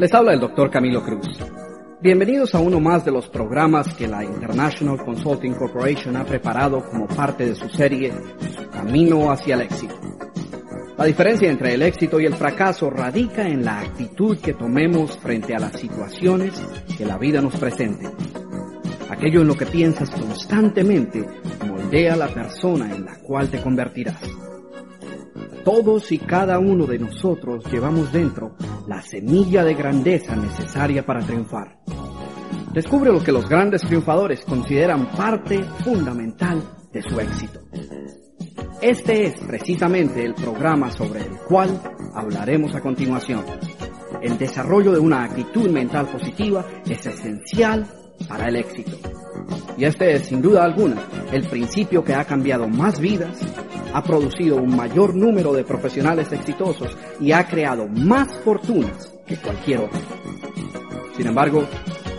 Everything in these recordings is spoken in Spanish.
Les habla el doctor Camilo Cruz. Bienvenidos a uno más de los programas que la International Consulting Corporation ha preparado como parte de su serie Camino hacia el éxito. La diferencia entre el éxito y el fracaso radica en la actitud que tomemos frente a las situaciones que la vida nos presente. Aquello en lo que piensas constantemente moldea la persona en la cual te convertirás. Todos y cada uno de nosotros llevamos dentro semilla de grandeza necesaria para triunfar. Descubre lo que los grandes triunfadores consideran parte fundamental de su éxito. Este es precisamente el programa sobre el cual hablaremos a continuación. El desarrollo de una actitud mental positiva es esencial para el éxito. Y este es, sin duda alguna, el principio que ha cambiado más vidas ha producido un mayor número de profesionales exitosos y ha creado más fortunas que. Sin embargo,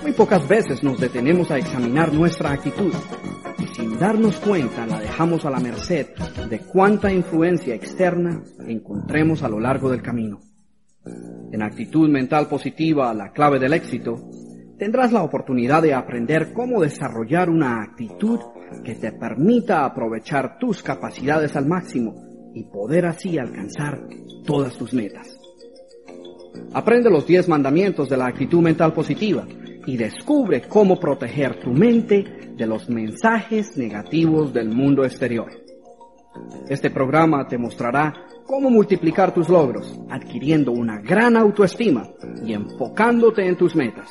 muy pocas veces nos detenemos a examinar nuestra actitud y sin darnos cuenta la dejamos a la merced de cuánta influencia externa encontremos a lo largo del camino. En actitud mental positiva, la clave del éxito, tendrás la oportunidad de aprender cómo desarrollar una actitud que te permita aprovechar tus capacidades al máximo y poder así alcanzar todas tus metas. Aprende los 10 mandamientos de la actitud mental positiva y descubre cómo proteger tu mente de los mensajes negativos del mundo exterior. Este programa te mostrará cómo multiplicar tus logros, adquiriendo una gran autoestima y enfocándote en tus metas.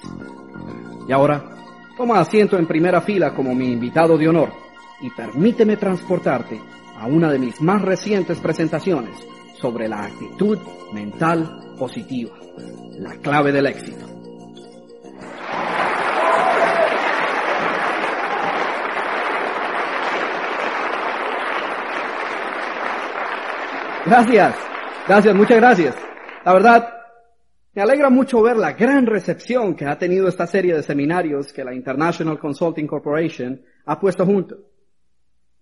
Y ahora, Toma asiento en primera fila como mi invitado de honor y permíteme transportarte a una de mis más recientes presentaciones sobre la actitud mental positiva, la clave del éxito. Gracias, gracias, muchas gracias. La verdad, me alegra mucho ver la gran recepción que ha tenido esta serie de seminarios que la International Consulting Corporation ha puesto junto.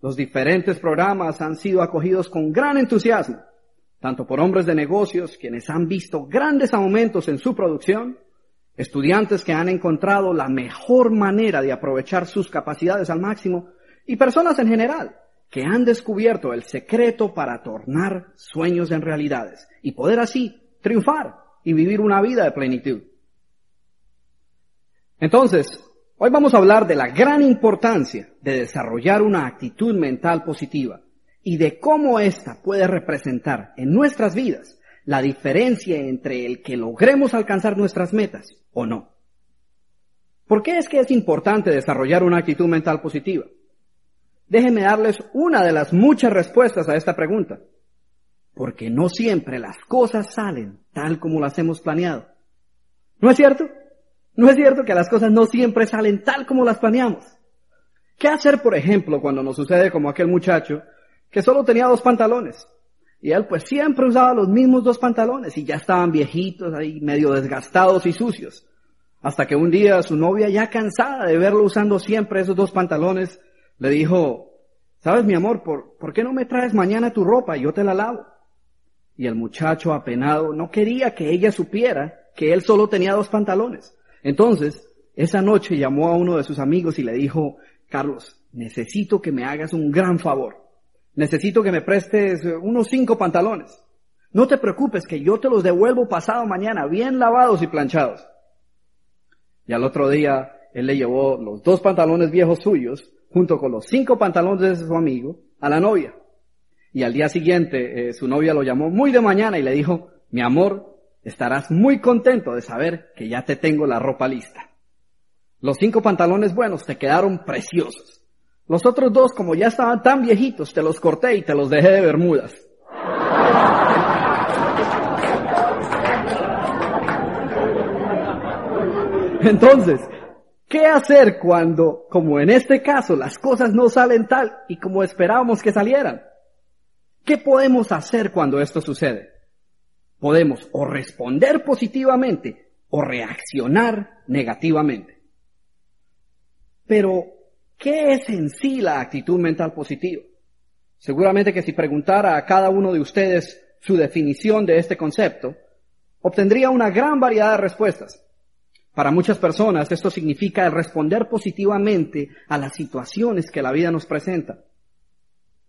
Los diferentes programas han sido acogidos con gran entusiasmo, tanto por hombres de negocios quienes han visto grandes aumentos en su producción, estudiantes que han encontrado la mejor manera de aprovechar sus capacidades al máximo y personas en general que han descubierto el secreto para tornar sueños en realidades y poder así triunfar y vivir una vida de plenitud. Entonces, hoy vamos a hablar de la gran importancia de desarrollar una actitud mental positiva y de cómo ésta puede representar en nuestras vidas la diferencia entre el que logremos alcanzar nuestras metas o no. ¿Por qué es que es importante desarrollar una actitud mental positiva? Déjenme darles una de las muchas respuestas a esta pregunta porque no siempre las cosas salen tal como las hemos planeado. ¿No es cierto? ¿No es cierto que las cosas no siempre salen tal como las planeamos? ¿Qué hacer, por ejemplo, cuando nos sucede como aquel muchacho que solo tenía dos pantalones? Y él pues siempre usaba los mismos dos pantalones y ya estaban viejitos ahí, medio desgastados y sucios. Hasta que un día su novia, ya cansada de verlo usando siempre esos dos pantalones, le dijo, ¿sabes mi amor, por, ¿por qué no me traes mañana tu ropa y yo te la lavo? Y el muchacho apenado no quería que ella supiera que él solo tenía dos pantalones. Entonces, esa noche llamó a uno de sus amigos y le dijo, Carlos, necesito que me hagas un gran favor. Necesito que me prestes unos cinco pantalones. No te preocupes que yo te los devuelvo pasado mañana, bien lavados y planchados. Y al otro día, él le llevó los dos pantalones viejos suyos, junto con los cinco pantalones de su amigo, a la novia. Y al día siguiente eh, su novia lo llamó muy de mañana y le dijo, mi amor, estarás muy contento de saber que ya te tengo la ropa lista. Los cinco pantalones buenos te quedaron preciosos. Los otros dos, como ya estaban tan viejitos, te los corté y te los dejé de bermudas. Entonces, ¿qué hacer cuando, como en este caso, las cosas no salen tal y como esperábamos que salieran? ¿Qué podemos hacer cuando esto sucede? Podemos o responder positivamente o reaccionar negativamente. Pero, ¿qué es en sí la actitud mental positiva? Seguramente que si preguntara a cada uno de ustedes su definición de este concepto, obtendría una gran variedad de respuestas. Para muchas personas esto significa el responder positivamente a las situaciones que la vida nos presenta.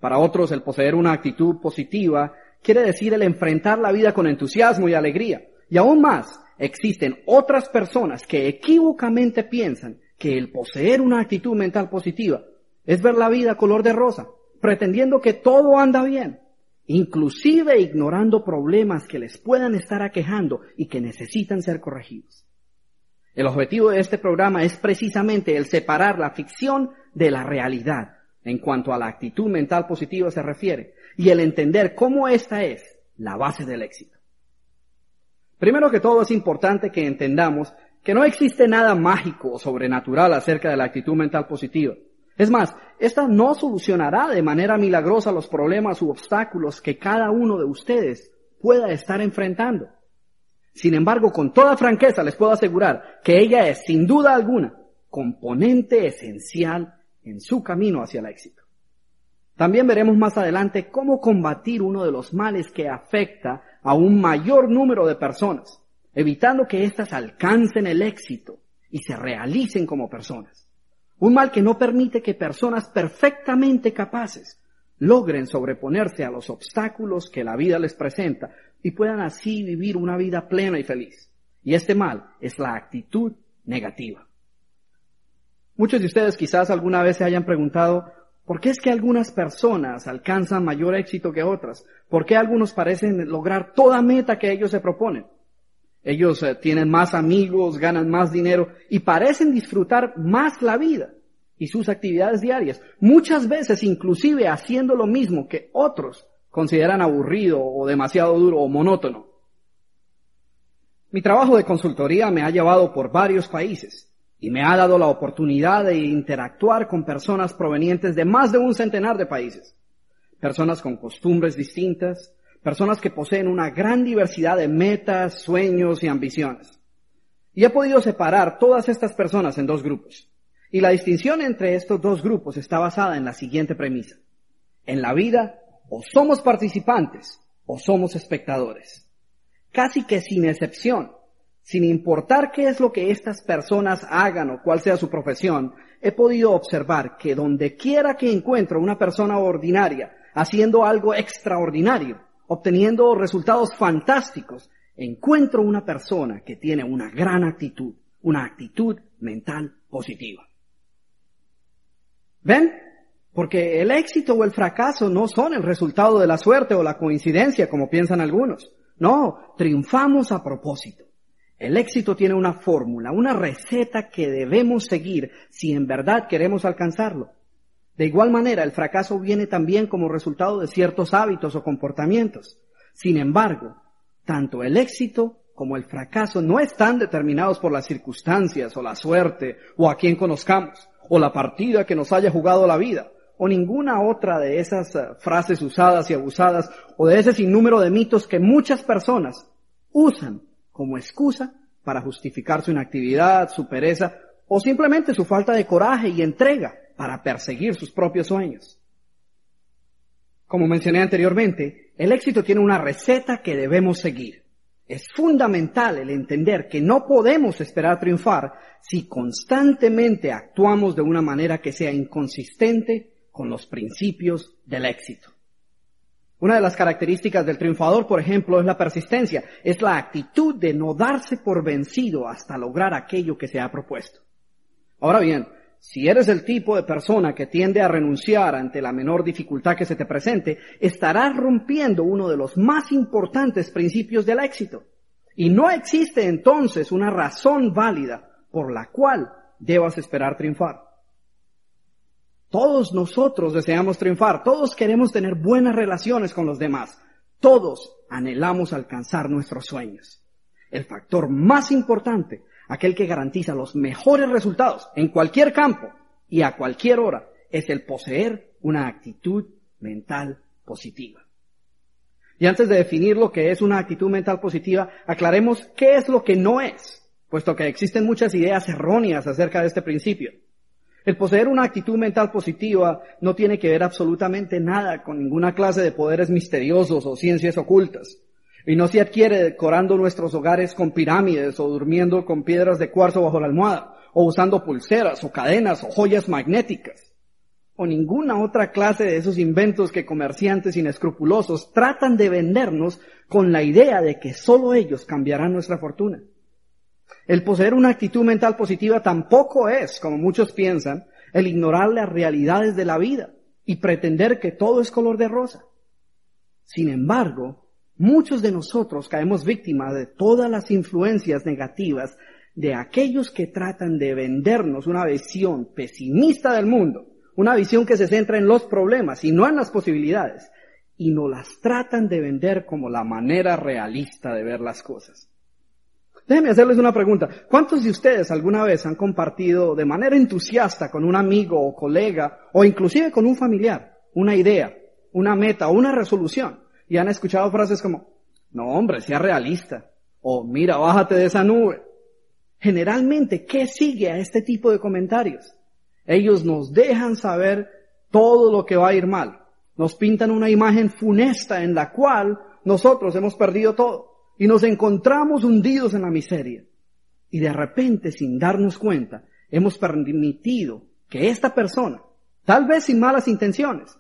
Para otros el poseer una actitud positiva quiere decir el enfrentar la vida con entusiasmo y alegría. Y aún más, existen otras personas que equívocamente piensan que el poseer una actitud mental positiva es ver la vida color de rosa, pretendiendo que todo anda bien, inclusive ignorando problemas que les puedan estar aquejando y que necesitan ser corregidos. El objetivo de este programa es precisamente el separar la ficción de la realidad en cuanto a la actitud mental positiva se refiere y el entender cómo esta es la base del éxito. Primero que todo es importante que entendamos que no existe nada mágico o sobrenatural acerca de la actitud mental positiva. Es más, esta no solucionará de manera milagrosa los problemas u obstáculos que cada uno de ustedes pueda estar enfrentando. Sin embargo, con toda franqueza les puedo asegurar que ella es, sin duda alguna, componente esencial en su camino hacia el éxito. También veremos más adelante cómo combatir uno de los males que afecta a un mayor número de personas, evitando que éstas alcancen el éxito y se realicen como personas. Un mal que no permite que personas perfectamente capaces logren sobreponerse a los obstáculos que la vida les presenta y puedan así vivir una vida plena y feliz. Y este mal es la actitud negativa. Muchos de ustedes quizás alguna vez se hayan preguntado, ¿por qué es que algunas personas alcanzan mayor éxito que otras? ¿Por qué algunos parecen lograr toda meta que ellos se proponen? Ellos eh, tienen más amigos, ganan más dinero y parecen disfrutar más la vida y sus actividades diarias, muchas veces inclusive haciendo lo mismo que otros consideran aburrido o demasiado duro o monótono. Mi trabajo de consultoría me ha llevado por varios países y me ha dado la oportunidad de interactuar con personas provenientes de más de un centenar de países. Personas con costumbres distintas, personas que poseen una gran diversidad de metas, sueños y ambiciones. Y he podido separar todas estas personas en dos grupos. Y la distinción entre estos dos grupos está basada en la siguiente premisa. En la vida o somos participantes o somos espectadores. Casi que sin excepción, sin importar qué es lo que estas personas hagan o cuál sea su profesión, he podido observar que donde quiera que encuentro una persona ordinaria haciendo algo extraordinario, obteniendo resultados fantásticos, encuentro una persona que tiene una gran actitud, una actitud mental positiva. ¿Ven? Porque el éxito o el fracaso no son el resultado de la suerte o la coincidencia, como piensan algunos. No, triunfamos a propósito. El éxito tiene una fórmula, una receta que debemos seguir si en verdad queremos alcanzarlo. De igual manera, el fracaso viene también como resultado de ciertos hábitos o comportamientos. Sin embargo, tanto el éxito como el fracaso no están determinados por las circunstancias o la suerte o a quien conozcamos o la partida que nos haya jugado la vida o ninguna otra de esas eh, frases usadas y abusadas o de ese sinnúmero de mitos que muchas personas usan como excusa para justificar su inactividad, su pereza o simplemente su falta de coraje y entrega para perseguir sus propios sueños. Como mencioné anteriormente, el éxito tiene una receta que debemos seguir. Es fundamental el entender que no podemos esperar triunfar si constantemente actuamos de una manera que sea inconsistente con los principios del éxito. Una de las características del triunfador, por ejemplo, es la persistencia, es la actitud de no darse por vencido hasta lograr aquello que se ha propuesto. Ahora bien, si eres el tipo de persona que tiende a renunciar ante la menor dificultad que se te presente, estarás rompiendo uno de los más importantes principios del éxito. Y no existe entonces una razón válida por la cual debas esperar triunfar. Todos nosotros deseamos triunfar, todos queremos tener buenas relaciones con los demás, todos anhelamos alcanzar nuestros sueños. El factor más importante, aquel que garantiza los mejores resultados en cualquier campo y a cualquier hora, es el poseer una actitud mental positiva. Y antes de definir lo que es una actitud mental positiva, aclaremos qué es lo que no es, puesto que existen muchas ideas erróneas acerca de este principio. El poseer una actitud mental positiva no tiene que ver absolutamente nada con ninguna clase de poderes misteriosos o ciencias ocultas. Y no se adquiere decorando nuestros hogares con pirámides o durmiendo con piedras de cuarzo bajo la almohada, o usando pulseras o cadenas o joyas magnéticas, o ninguna otra clase de esos inventos que comerciantes inescrupulosos tratan de vendernos con la idea de que solo ellos cambiarán nuestra fortuna. El poseer una actitud mental positiva tampoco es, como muchos piensan, el ignorar las realidades de la vida y pretender que todo es color de rosa. Sin embargo, muchos de nosotros caemos víctimas de todas las influencias negativas de aquellos que tratan de vendernos una visión pesimista del mundo, una visión que se centra en los problemas y no en las posibilidades, y nos las tratan de vender como la manera realista de ver las cosas. Déjenme hacerles una pregunta. ¿Cuántos de ustedes alguna vez han compartido de manera entusiasta con un amigo o colega o inclusive con un familiar una idea, una meta o una resolución y han escuchado frases como, no hombre, sea realista o mira, bájate de esa nube? Generalmente, ¿qué sigue a este tipo de comentarios? Ellos nos dejan saber todo lo que va a ir mal. Nos pintan una imagen funesta en la cual nosotros hemos perdido todo y nos encontramos hundidos en la miseria. Y de repente, sin darnos cuenta, hemos permitido que esta persona, tal vez sin malas intenciones,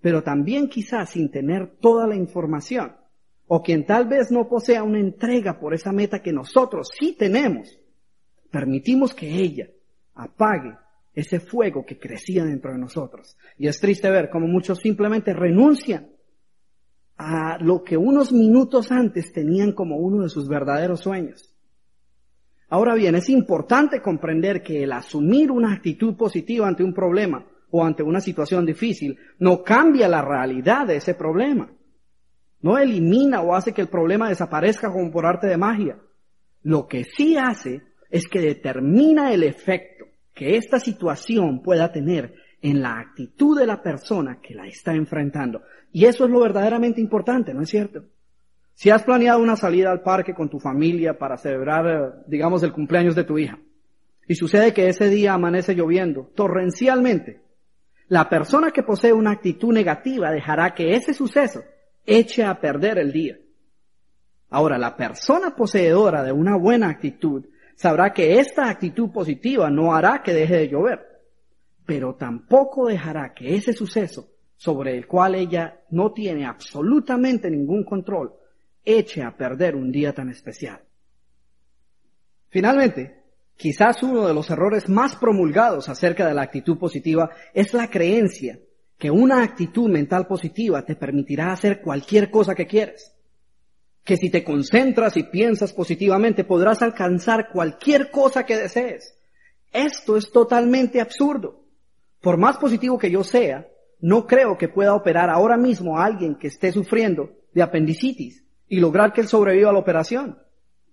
pero también quizás sin tener toda la información, o quien tal vez no posea una entrega por esa meta que nosotros sí tenemos, permitimos que ella apague ese fuego que crecía dentro de nosotros. Y es triste ver cómo muchos simplemente renuncian a lo que unos minutos antes tenían como uno de sus verdaderos sueños. Ahora bien, es importante comprender que el asumir una actitud positiva ante un problema o ante una situación difícil no cambia la realidad de ese problema. No elimina o hace que el problema desaparezca como por arte de magia. Lo que sí hace es que determina el efecto que esta situación pueda tener en la actitud de la persona que la está enfrentando. Y eso es lo verdaderamente importante, ¿no es cierto? Si has planeado una salida al parque con tu familia para celebrar, eh, digamos, el cumpleaños de tu hija, y sucede que ese día amanece lloviendo torrencialmente, la persona que posee una actitud negativa dejará que ese suceso eche a perder el día. Ahora, la persona poseedora de una buena actitud sabrá que esta actitud positiva no hará que deje de llover, pero tampoco dejará que ese suceso sobre el cual ella no tiene absolutamente ningún control, eche a perder un día tan especial. Finalmente, quizás uno de los errores más promulgados acerca de la actitud positiva es la creencia que una actitud mental positiva te permitirá hacer cualquier cosa que quieres. Que si te concentras y piensas positivamente podrás alcanzar cualquier cosa que desees. Esto es totalmente absurdo. Por más positivo que yo sea, no creo que pueda operar ahora mismo a alguien que esté sufriendo de apendicitis y lograr que él sobreviva a la operación.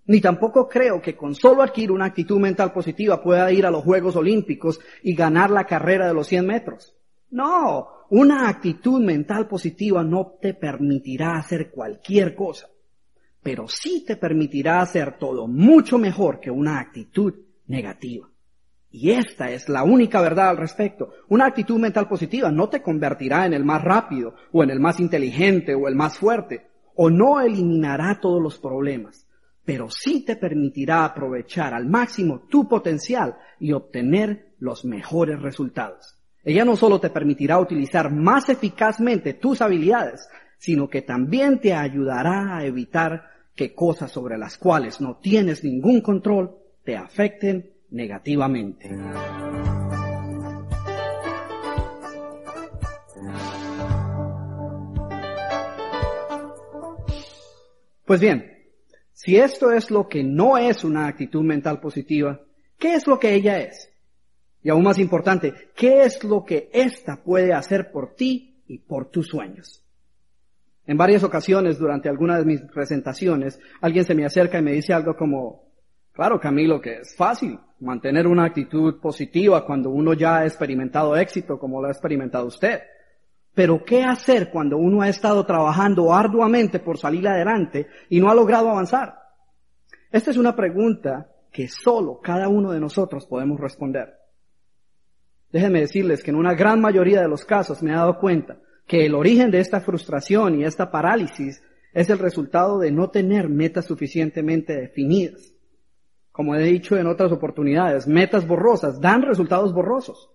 Ni tampoco creo que con solo adquirir una actitud mental positiva pueda ir a los Juegos Olímpicos y ganar la carrera de los 100 metros. No, una actitud mental positiva no te permitirá hacer cualquier cosa, pero sí te permitirá hacer todo mucho mejor que una actitud negativa. Y esta es la única verdad al respecto. Una actitud mental positiva no te convertirá en el más rápido, o en el más inteligente, o el más fuerte, o no eliminará todos los problemas, pero sí te permitirá aprovechar al máximo tu potencial y obtener los mejores resultados. Ella no solo te permitirá utilizar más eficazmente tus habilidades, sino que también te ayudará a evitar que cosas sobre las cuales no tienes ningún control te afecten negativamente. Pues bien, si esto es lo que no es una actitud mental positiva, ¿qué es lo que ella es? Y aún más importante, ¿qué es lo que ésta puede hacer por ti y por tus sueños? En varias ocasiones durante alguna de mis presentaciones, alguien se me acerca y me dice algo como, Claro, Camilo, que es fácil mantener una actitud positiva cuando uno ya ha experimentado éxito como lo ha experimentado usted. Pero ¿qué hacer cuando uno ha estado trabajando arduamente por salir adelante y no ha logrado avanzar? Esta es una pregunta que solo cada uno de nosotros podemos responder. Déjenme decirles que en una gran mayoría de los casos me he dado cuenta que el origen de esta frustración y esta parálisis es el resultado de no tener metas suficientemente definidas. Como he dicho en otras oportunidades, metas borrosas dan resultados borrosos.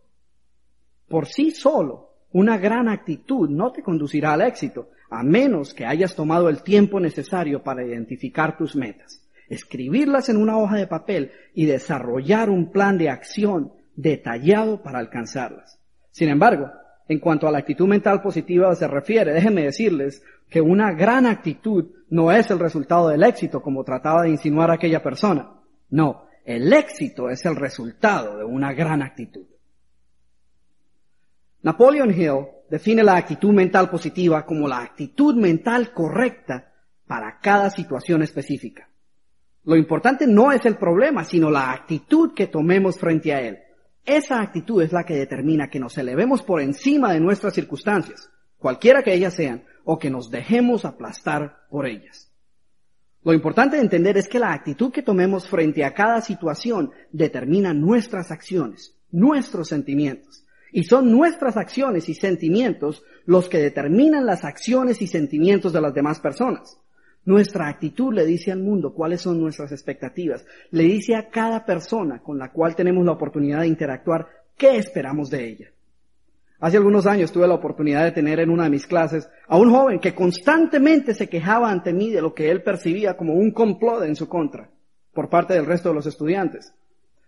Por sí solo, una gran actitud no te conducirá al éxito, a menos que hayas tomado el tiempo necesario para identificar tus metas, escribirlas en una hoja de papel y desarrollar un plan de acción detallado para alcanzarlas. Sin embargo, en cuanto a la actitud mental positiva se refiere, déjenme decirles que una gran actitud no es el resultado del éxito como trataba de insinuar aquella persona. No, el éxito es el resultado de una gran actitud. Napoleon Hill define la actitud mental positiva como la actitud mental correcta para cada situación específica. Lo importante no es el problema, sino la actitud que tomemos frente a él. Esa actitud es la que determina que nos elevemos por encima de nuestras circunstancias, cualquiera que ellas sean, o que nos dejemos aplastar por ellas. Lo importante de entender es que la actitud que tomemos frente a cada situación determina nuestras acciones, nuestros sentimientos. Y son nuestras acciones y sentimientos los que determinan las acciones y sentimientos de las demás personas. Nuestra actitud le dice al mundo cuáles son nuestras expectativas. Le dice a cada persona con la cual tenemos la oportunidad de interactuar qué esperamos de ella. Hace algunos años tuve la oportunidad de tener en una de mis clases a un joven que constantemente se quejaba ante mí de lo que él percibía como un complot en su contra por parte del resto de los estudiantes.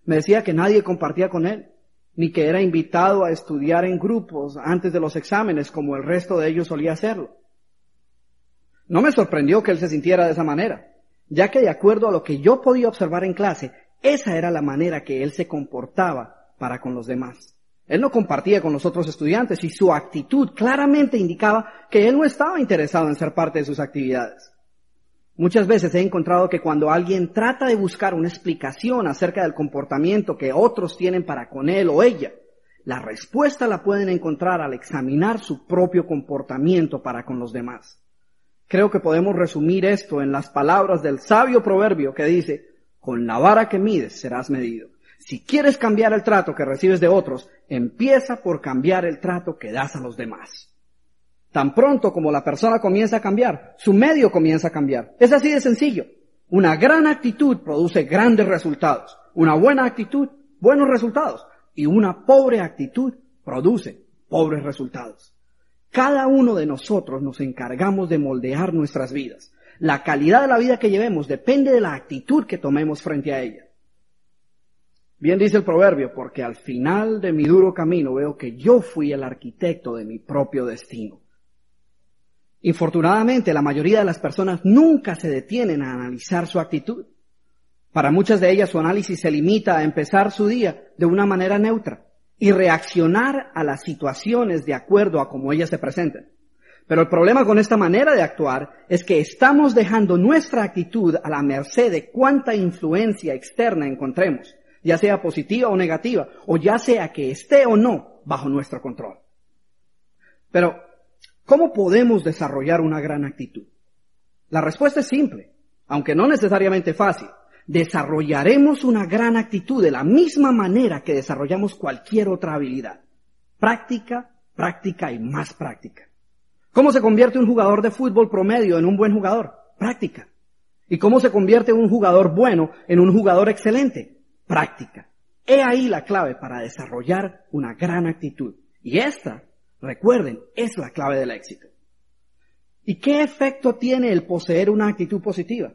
Me decía que nadie compartía con él, ni que era invitado a estudiar en grupos antes de los exámenes como el resto de ellos solía hacerlo. No me sorprendió que él se sintiera de esa manera, ya que de acuerdo a lo que yo podía observar en clase, esa era la manera que él se comportaba para con los demás. Él no compartía con los otros estudiantes y su actitud claramente indicaba que él no estaba interesado en ser parte de sus actividades. Muchas veces he encontrado que cuando alguien trata de buscar una explicación acerca del comportamiento que otros tienen para con él o ella, la respuesta la pueden encontrar al examinar su propio comportamiento para con los demás. Creo que podemos resumir esto en las palabras del sabio proverbio que dice, con la vara que mides serás medido. Si quieres cambiar el trato que recibes de otros, empieza por cambiar el trato que das a los demás. Tan pronto como la persona comienza a cambiar, su medio comienza a cambiar. Es así de sencillo. Una gran actitud produce grandes resultados. Una buena actitud, buenos resultados. Y una pobre actitud produce pobres resultados. Cada uno de nosotros nos encargamos de moldear nuestras vidas. La calidad de la vida que llevemos depende de la actitud que tomemos frente a ella. Bien dice el proverbio, porque al final de mi duro camino veo que yo fui el arquitecto de mi propio destino. Infortunadamente, la mayoría de las personas nunca se detienen a analizar su actitud. Para muchas de ellas su análisis se limita a empezar su día de una manera neutra y reaccionar a las situaciones de acuerdo a cómo ellas se presenten. Pero el problema con esta manera de actuar es que estamos dejando nuestra actitud a la merced de cuánta influencia externa encontremos, ya sea positiva o negativa, o ya sea que esté o no bajo nuestro control. Pero ¿Cómo podemos desarrollar una gran actitud? La respuesta es simple, aunque no necesariamente fácil. Desarrollaremos una gran actitud de la misma manera que desarrollamos cualquier otra habilidad. Práctica, práctica y más práctica. ¿Cómo se convierte un jugador de fútbol promedio en un buen jugador? Práctica. ¿Y cómo se convierte un jugador bueno en un jugador excelente? Práctica. He ahí la clave para desarrollar una gran actitud. Y esta Recuerden, es la clave del éxito. ¿Y qué efecto tiene el poseer una actitud positiva?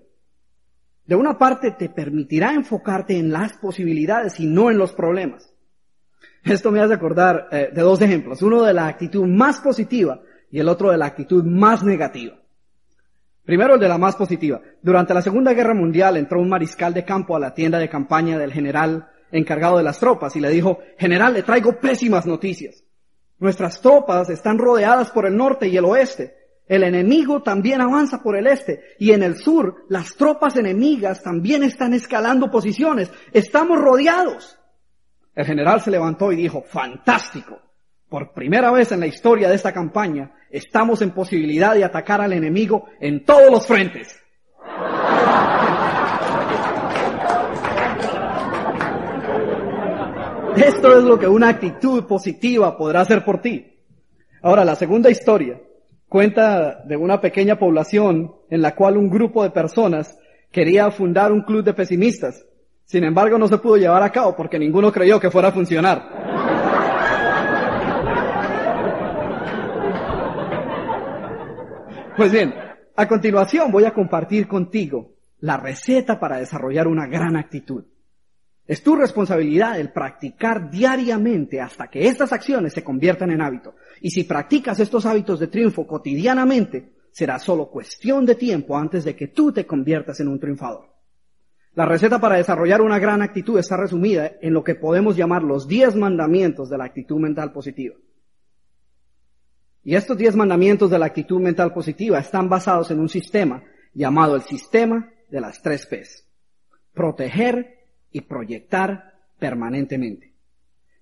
De una parte te permitirá enfocarte en las posibilidades y no en los problemas. Esto me hace acordar eh, de dos ejemplos, uno de la actitud más positiva y el otro de la actitud más negativa. Primero el de la más positiva. Durante la Segunda Guerra Mundial entró un mariscal de campo a la tienda de campaña del general encargado de las tropas y le dijo, general, le traigo pésimas noticias. Nuestras tropas están rodeadas por el norte y el oeste. El enemigo también avanza por el este. Y en el sur, las tropas enemigas también están escalando posiciones. Estamos rodeados. El general se levantó y dijo, fantástico. Por primera vez en la historia de esta campaña, estamos en posibilidad de atacar al enemigo en todos los frentes. Esto es lo que una actitud positiva podrá hacer por ti. Ahora, la segunda historia Cuenta de una pequeña población en la cual un grupo de personas quería fundar un club de pesimistas. Sin embargo, no se pudo llevar a cabo porque ninguno creyó que fuera a funcionar. Pues bien, a continuación voy a compartir contigo la receta para desarrollar una gran actitud. Es tu responsabilidad el practicar diariamente hasta que estas acciones se conviertan en hábito. Y si practicas estos hábitos de triunfo cotidianamente, será solo cuestión de tiempo antes de que tú te conviertas en un triunfador. La receta para desarrollar una gran actitud está resumida en lo que podemos llamar los 10 mandamientos de la actitud mental positiva. Y estos 10 mandamientos de la actitud mental positiva están basados en un sistema llamado el sistema de las tres P's. Proteger y proyectar permanentemente.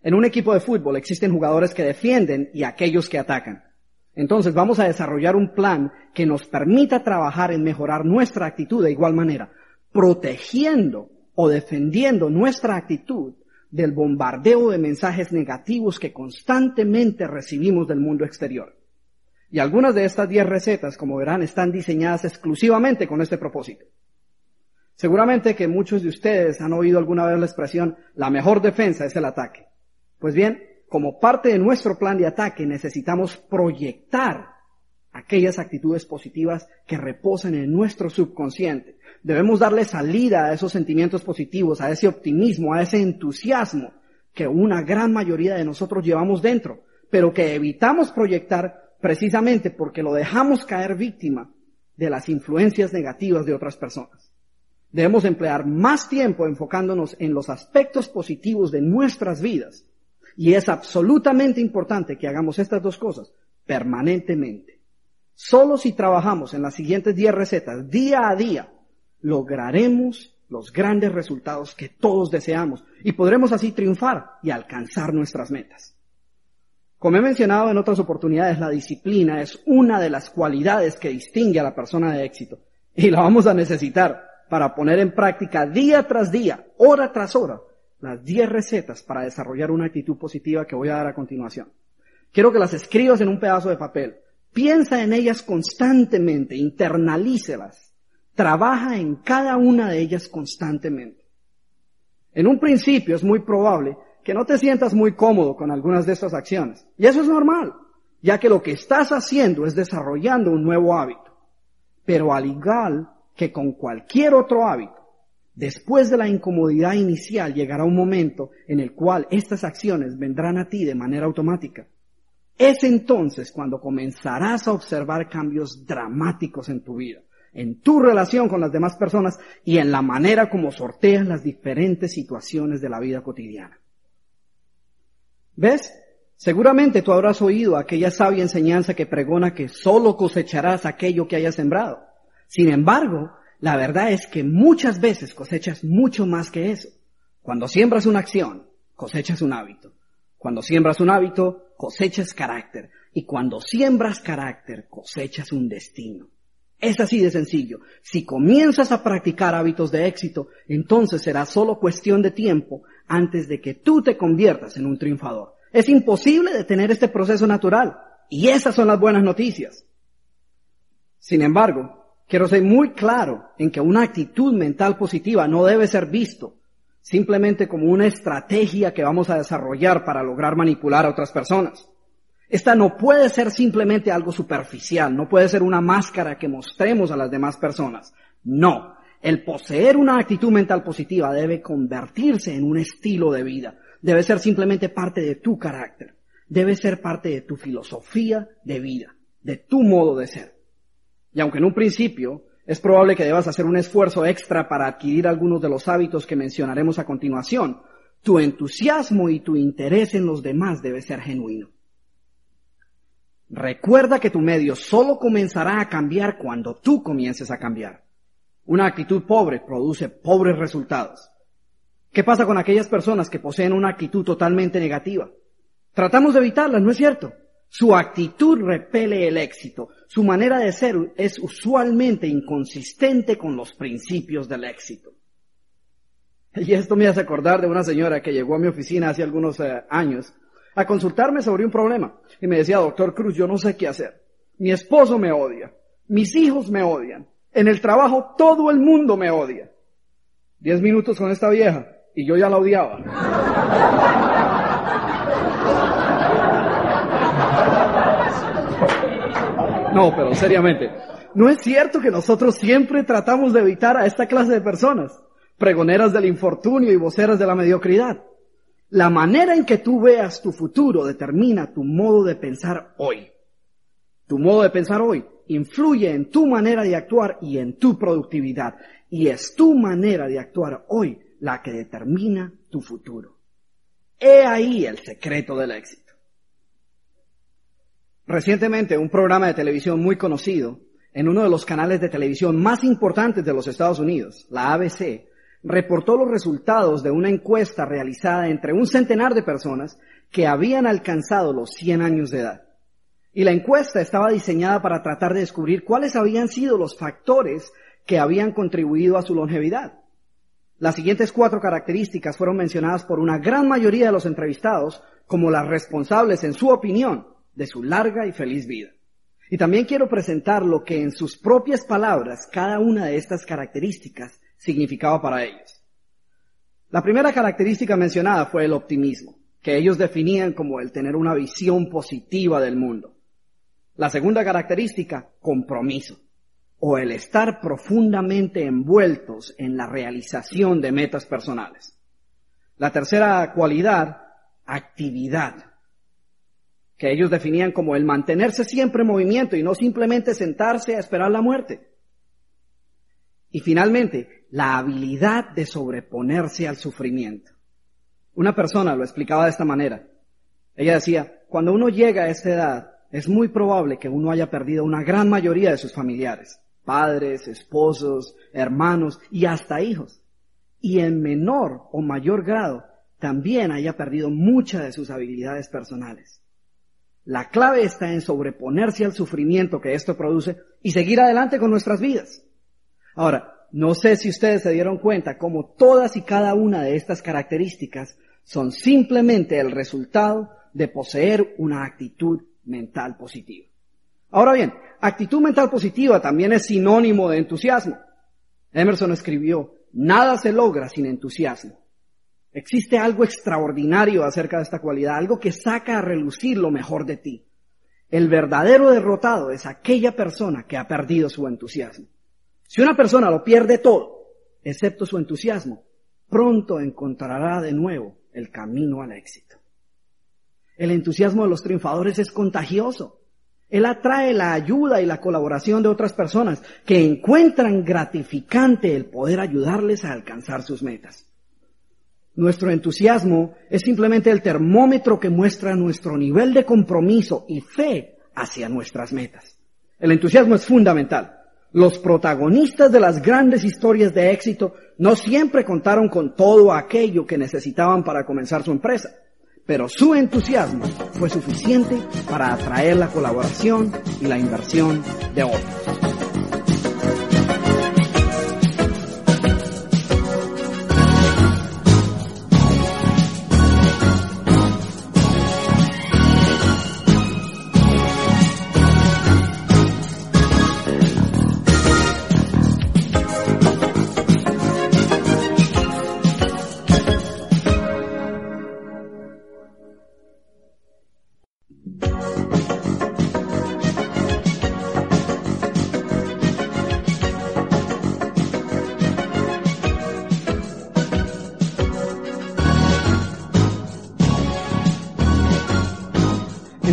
En un equipo de fútbol existen jugadores que defienden y aquellos que atacan. Entonces vamos a desarrollar un plan que nos permita trabajar en mejorar nuestra actitud de igual manera, protegiendo o defendiendo nuestra actitud del bombardeo de mensajes negativos que constantemente recibimos del mundo exterior. Y algunas de estas 10 recetas, como verán, están diseñadas exclusivamente con este propósito. Seguramente que muchos de ustedes han oído alguna vez la expresión, la mejor defensa es el ataque. Pues bien, como parte de nuestro plan de ataque necesitamos proyectar aquellas actitudes positivas que reposan en nuestro subconsciente. Debemos darle salida a esos sentimientos positivos, a ese optimismo, a ese entusiasmo que una gran mayoría de nosotros llevamos dentro, pero que evitamos proyectar precisamente porque lo dejamos caer víctima de las influencias negativas de otras personas. Debemos emplear más tiempo enfocándonos en los aspectos positivos de nuestras vidas. Y es absolutamente importante que hagamos estas dos cosas permanentemente. Solo si trabajamos en las siguientes 10 recetas día a día, lograremos los grandes resultados que todos deseamos y podremos así triunfar y alcanzar nuestras metas. Como he mencionado en otras oportunidades, la disciplina es una de las cualidades que distingue a la persona de éxito y la vamos a necesitar para poner en práctica día tras día, hora tras hora, las 10 recetas para desarrollar una actitud positiva que voy a dar a continuación. Quiero que las escribas en un pedazo de papel. Piensa en ellas constantemente, internalícelas. Trabaja en cada una de ellas constantemente. En un principio es muy probable que no te sientas muy cómodo con algunas de estas acciones. Y eso es normal, ya que lo que estás haciendo es desarrollando un nuevo hábito. Pero al igual que con cualquier otro hábito, después de la incomodidad inicial llegará un momento en el cual estas acciones vendrán a ti de manera automática. Es entonces cuando comenzarás a observar cambios dramáticos en tu vida, en tu relación con las demás personas y en la manera como sorteas las diferentes situaciones de la vida cotidiana. ¿Ves? Seguramente tú habrás oído aquella sabia enseñanza que pregona que solo cosecharás aquello que hayas sembrado. Sin embargo, la verdad es que muchas veces cosechas mucho más que eso. Cuando siembras una acción, cosechas un hábito. Cuando siembras un hábito, cosechas carácter. Y cuando siembras carácter, cosechas un destino. Es así de sencillo. Si comienzas a practicar hábitos de éxito, entonces será solo cuestión de tiempo antes de que tú te conviertas en un triunfador. Es imposible detener este proceso natural. Y esas son las buenas noticias. Sin embargo, quiero ser muy claro en que una actitud mental positiva no debe ser visto simplemente como una estrategia que vamos a desarrollar para lograr manipular a otras personas. Esta no puede ser simplemente algo superficial, no puede ser una máscara que mostremos a las demás personas. No, el poseer una actitud mental positiva debe convertirse en un estilo de vida. Debe ser simplemente parte de tu carácter. Debe ser parte de tu filosofía de vida, de tu modo de ser. Y aunque en un principio es probable que debas hacer un esfuerzo extra para adquirir algunos de los hábitos que mencionaremos a continuación, tu entusiasmo y tu interés en los demás debe ser genuino. Recuerda que tu medio solo comenzará a cambiar cuando tú comiences a cambiar. Una actitud pobre produce pobres resultados. ¿Qué pasa con aquellas personas que poseen una actitud totalmente negativa? Tratamos de evitarlas, ¿no es cierto? Su actitud repele el éxito. Su manera de ser es usualmente inconsistente con los principios del éxito. Y esto me hace acordar de una señora que llegó a mi oficina hace algunos eh, años a consultarme sobre un problema. Y me decía, doctor Cruz, yo no sé qué hacer. Mi esposo me odia. Mis hijos me odian. En el trabajo todo el mundo me odia. Diez minutos con esta vieja y yo ya la odiaba. No, pero seriamente, ¿no es cierto que nosotros siempre tratamos de evitar a esta clase de personas, pregoneras del infortunio y voceras de la mediocridad? La manera en que tú veas tu futuro determina tu modo de pensar hoy. Tu modo de pensar hoy influye en tu manera de actuar y en tu productividad. Y es tu manera de actuar hoy la que determina tu futuro. He ahí el secreto del éxito. Recientemente un programa de televisión muy conocido en uno de los canales de televisión más importantes de los Estados Unidos, la ABC, reportó los resultados de una encuesta realizada entre un centenar de personas que habían alcanzado los 100 años de edad. Y la encuesta estaba diseñada para tratar de descubrir cuáles habían sido los factores que habían contribuido a su longevidad. Las siguientes cuatro características fueron mencionadas por una gran mayoría de los entrevistados como las responsables, en su opinión, de su larga y feliz vida. Y también quiero presentar lo que en sus propias palabras cada una de estas características significaba para ellos. La primera característica mencionada fue el optimismo, que ellos definían como el tener una visión positiva del mundo. La segunda característica, compromiso, o el estar profundamente envueltos en la realización de metas personales. La tercera cualidad, actividad, que ellos definían como el mantenerse siempre en movimiento y no simplemente sentarse a esperar la muerte. Y finalmente, la habilidad de sobreponerse al sufrimiento. Una persona lo explicaba de esta manera. Ella decía, cuando uno llega a esta edad, es muy probable que uno haya perdido una gran mayoría de sus familiares, padres, esposos, hermanos y hasta hijos. Y en menor o mayor grado también haya perdido muchas de sus habilidades personales. La clave está en sobreponerse al sufrimiento que esto produce y seguir adelante con nuestras vidas. Ahora, no sé si ustedes se dieron cuenta cómo todas y cada una de estas características son simplemente el resultado de poseer una actitud mental positiva. Ahora bien, actitud mental positiva también es sinónimo de entusiasmo. Emerson escribió, nada se logra sin entusiasmo. Existe algo extraordinario acerca de esta cualidad, algo que saca a relucir lo mejor de ti. El verdadero derrotado es aquella persona que ha perdido su entusiasmo. Si una persona lo pierde todo, excepto su entusiasmo, pronto encontrará de nuevo el camino al éxito. El entusiasmo de los triunfadores es contagioso. Él atrae la ayuda y la colaboración de otras personas que encuentran gratificante el poder ayudarles a alcanzar sus metas. Nuestro entusiasmo es simplemente el termómetro que muestra nuestro nivel de compromiso y fe hacia nuestras metas. El entusiasmo es fundamental. Los protagonistas de las grandes historias de éxito no siempre contaron con todo aquello que necesitaban para comenzar su empresa pero su entusiasmo fue suficiente para atraer la colaboración y la inversión de otros.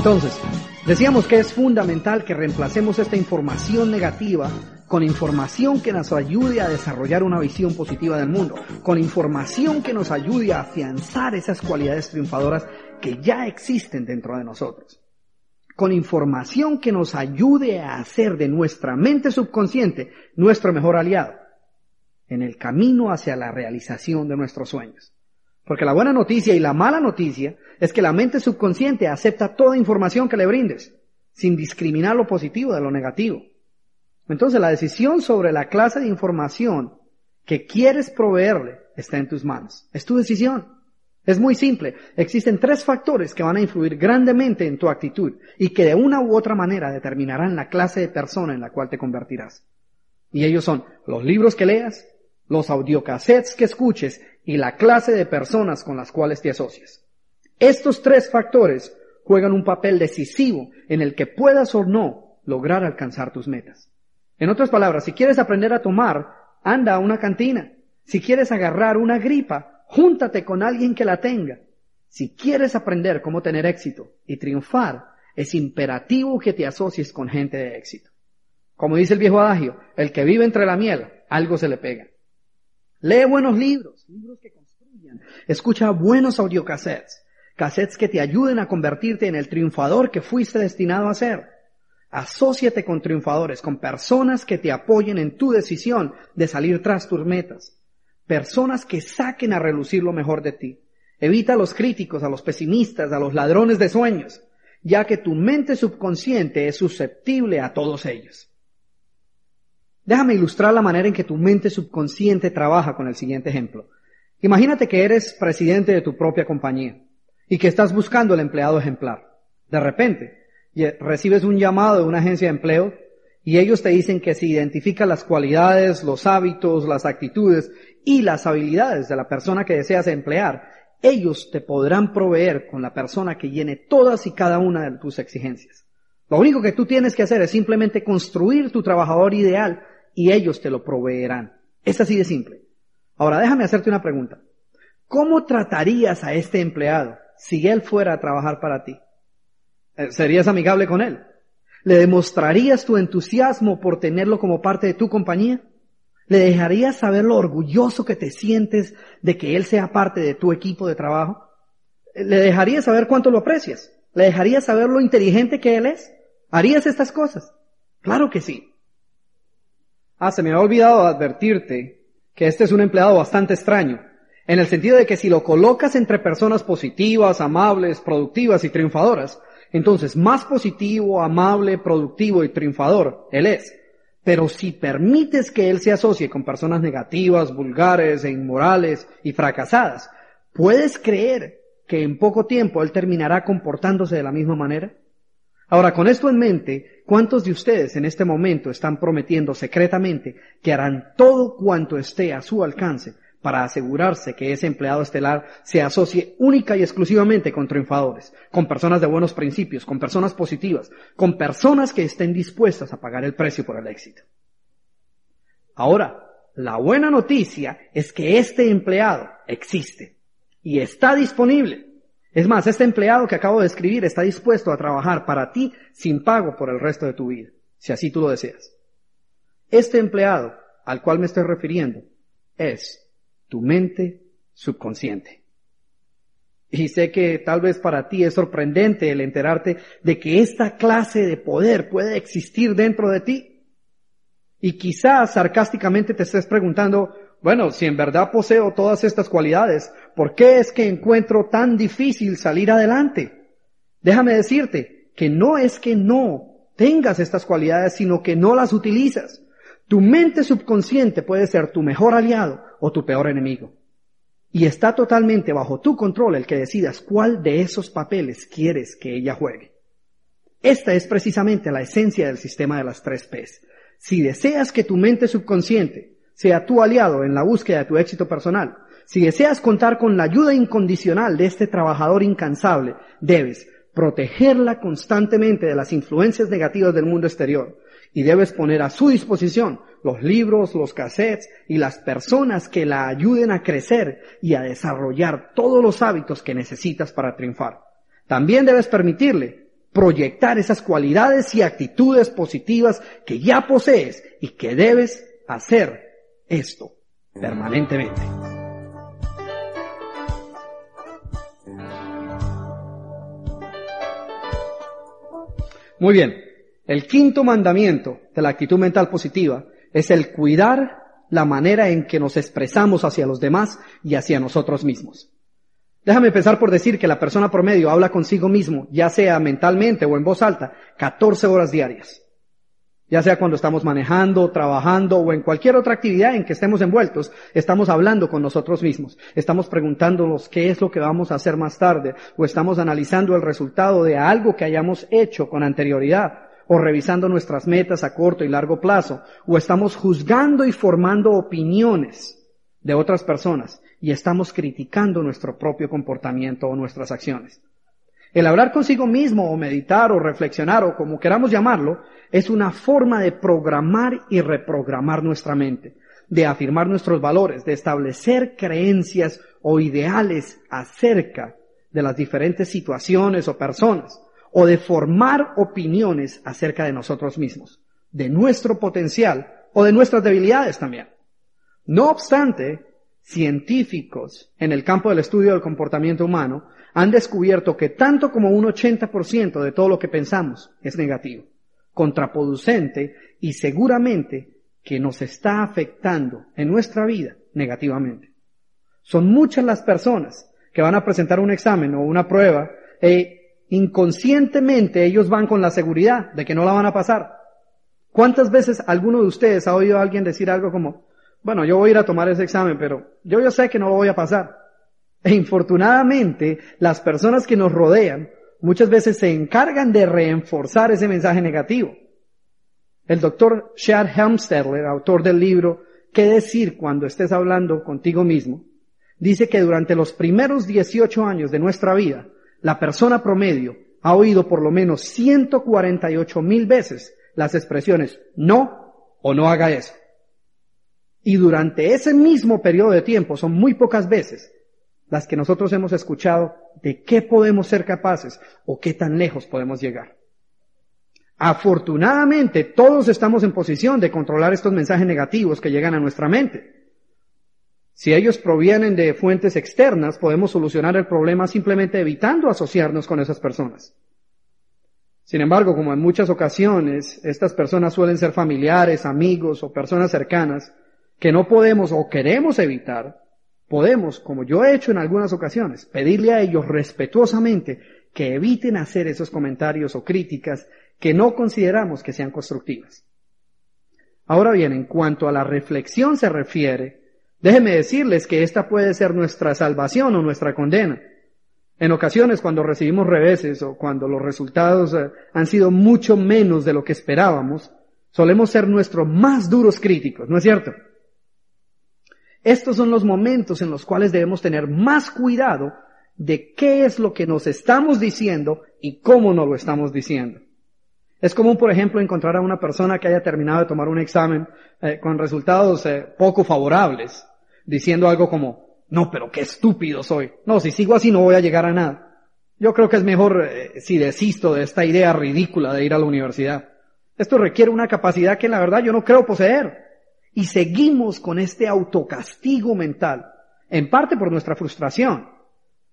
Entonces, decíamos que es fundamental que reemplacemos esta información negativa con información que nos ayude a desarrollar una visión positiva del mundo, con información que nos ayude a afianzar esas cualidades triunfadoras que ya existen dentro de nosotros, con información que nos ayude a hacer de nuestra mente subconsciente nuestro mejor aliado en el camino hacia la realización de nuestros sueños. Porque la buena noticia y la mala noticia es que la mente subconsciente acepta toda información que le brindes, sin discriminar lo positivo de lo negativo. Entonces la decisión sobre la clase de información que quieres proveerle está en tus manos. Es tu decisión. Es muy simple. Existen tres factores que van a influir grandemente en tu actitud y que de una u otra manera determinarán la clase de persona en la cual te convertirás. Y ellos son los libros que leas, los audiocassettes que escuches y la clase de personas con las cuales te asocias. Estos tres factores juegan un papel decisivo en el que puedas o no lograr alcanzar tus metas. En otras palabras, si quieres aprender a tomar, anda a una cantina. Si quieres agarrar una gripa, Júntate con alguien que la tenga. Si quieres aprender cómo tener éxito y triunfar, es imperativo que te asocies con gente de éxito. Como dice el viejo adagio, el que vive entre la miel, algo se le pega. Lee buenos libros, libros que construyan. Escucha buenos audiocassettes, cassettes que te ayuden a convertirte en el triunfador que fuiste destinado a ser. Asociate con triunfadores, con personas que te apoyen en tu decisión de salir tras tus metas. Personas que saquen a relucir lo mejor de ti. Evita a los críticos, a los pesimistas, a los ladrones de sueños, ya que tu mente subconsciente es susceptible a todos ellos. Déjame ilustrar la manera en que tu mente subconsciente trabaja con el siguiente ejemplo. Imagínate que eres presidente de tu propia compañía y que estás buscando el empleado ejemplar. De repente, recibes un llamado de una agencia de empleo y ellos te dicen que si identifica las cualidades, los hábitos, las actitudes y las habilidades de la persona que deseas emplear, ellos te podrán proveer con la persona que llene todas y cada una de tus exigencias. Lo único que tú tienes que hacer es simplemente construir tu trabajador ideal y ellos te lo proveerán. Es así de simple. Ahora déjame hacerte una pregunta. ¿Cómo tratarías a este empleado si él fuera a trabajar para ti? Eh, ¿Serías amigable con él? ¿Le demostrarías tu entusiasmo por tenerlo como parte de tu compañía? ¿Le dejarías saber lo orgulloso que te sientes de que él sea parte de tu equipo de trabajo? ¿Le dejarías saber cuánto lo aprecias? ¿Le dejarías saber lo inteligente que él es? ¿Harías estas cosas? Claro que sí. Ah, se me ha olvidado advertirte que este es un empleado bastante extraño, en el sentido de que si lo colocas entre personas positivas, amables, productivas y triunfadoras, entonces, más positivo, amable, productivo y triunfador Él es. Pero si permites que Él se asocie con personas negativas, vulgares e inmorales y fracasadas, ¿puedes creer que en poco tiempo Él terminará comportándose de la misma manera? Ahora, con esto en mente, ¿cuántos de ustedes en este momento están prometiendo secretamente que harán todo cuanto esté a su alcance para asegurarse que ese empleado estelar se asocie única y exclusivamente con triunfadores, con personas de buenos principios, con personas positivas, con personas que estén dispuestas a pagar el precio por el éxito. Ahora, la buena noticia es que este empleado existe y está disponible. Es más, este empleado que acabo de escribir está dispuesto a trabajar para ti sin pago por el resto de tu vida, si así tú lo deseas. Este empleado al cual me estoy refiriendo es tu mente subconsciente. Y sé que tal vez para ti es sorprendente el enterarte de que esta clase de poder puede existir dentro de ti. Y quizás sarcásticamente te estés preguntando, bueno, si en verdad poseo todas estas cualidades, ¿por qué es que encuentro tan difícil salir adelante? Déjame decirte que no es que no tengas estas cualidades, sino que no las utilizas. Tu mente subconsciente puede ser tu mejor aliado o tu peor enemigo. Y está totalmente bajo tu control el que decidas cuál de esos papeles quieres que ella juegue. Esta es precisamente la esencia del sistema de las tres P's. Si deseas que tu mente subconsciente sea tu aliado en la búsqueda de tu éxito personal, si deseas contar con la ayuda incondicional de este trabajador incansable, debes protegerla constantemente de las influencias negativas del mundo exterior, y debes poner a su disposición los libros, los cassettes y las personas que la ayuden a crecer y a desarrollar todos los hábitos que necesitas para triunfar. También debes permitirle proyectar esas cualidades y actitudes positivas que ya posees y que debes hacer esto permanentemente. Muy bien, el quinto mandamiento de la actitud mental positiva es el cuidar la manera en que nos expresamos hacia los demás y hacia nosotros mismos. Déjame empezar por decir que la persona promedio habla consigo mismo, ya sea mentalmente o en voz alta, 14 horas diarias. Ya sea cuando estamos manejando, trabajando o en cualquier otra actividad en que estemos envueltos, estamos hablando con nosotros mismos. Estamos preguntándonos qué es lo que vamos a hacer más tarde o estamos analizando el resultado de algo que hayamos hecho con anterioridad o revisando nuestras metas a corto y largo plazo o estamos juzgando y formando opiniones de otras personas y estamos criticando nuestro propio comportamiento o nuestras acciones. El hablar consigo mismo o meditar o reflexionar o como queramos llamarlo, es una forma de programar y reprogramar nuestra mente, de afirmar nuestros valores, de establecer creencias o ideales acerca de las diferentes situaciones o personas, o de formar opiniones acerca de nosotros mismos, de nuestro potencial o de nuestras debilidades también. No obstante, científicos en el campo del estudio del comportamiento humano han descubierto que tanto como un 80% de todo lo que pensamos es negativo, contraproducente y seguramente que nos está afectando en nuestra vida negativamente. Son muchas las personas que van a presentar un examen o una prueba e inconscientemente ellos van con la seguridad de que no la van a pasar. ¿Cuántas veces alguno de ustedes ha oído a alguien decir algo como, bueno, yo voy a ir a tomar ese examen, pero yo ya sé que no lo voy a pasar? E infortunadamente, las personas que nos rodean muchas veces se encargan de reenforzar ese mensaje negativo. El doctor Chad Helmstedler, autor del libro ¿Qué decir cuando estés hablando contigo mismo? dice que durante los primeros 18 años de nuestra vida, la persona promedio ha oído por lo menos 148 mil veces las expresiones no o no haga eso. Y durante ese mismo periodo de tiempo, son muy pocas veces, las que nosotros hemos escuchado de qué podemos ser capaces o qué tan lejos podemos llegar. Afortunadamente, todos estamos en posición de controlar estos mensajes negativos que llegan a nuestra mente. Si ellos provienen de fuentes externas, podemos solucionar el problema simplemente evitando asociarnos con esas personas. Sin embargo, como en muchas ocasiones, estas personas suelen ser familiares, amigos o personas cercanas que no podemos o queremos evitar, podemos, como yo he hecho en algunas ocasiones, pedirle a ellos respetuosamente que eviten hacer esos comentarios o críticas que no consideramos que sean constructivas. Ahora bien, en cuanto a la reflexión se refiere, déjenme decirles que esta puede ser nuestra salvación o nuestra condena. En ocasiones cuando recibimos reveses o cuando los resultados eh, han sido mucho menos de lo que esperábamos, solemos ser nuestros más duros críticos, ¿no es cierto? Estos son los momentos en los cuales debemos tener más cuidado de qué es lo que nos estamos diciendo y cómo nos lo estamos diciendo. Es común, por ejemplo, encontrar a una persona que haya terminado de tomar un examen eh, con resultados eh, poco favorables, diciendo algo como, no, pero qué estúpido soy. No, si sigo así no voy a llegar a nada. Yo creo que es mejor eh, si desisto de esta idea ridícula de ir a la universidad. Esto requiere una capacidad que la verdad yo no creo poseer y seguimos con este autocastigo mental, en parte por nuestra frustración.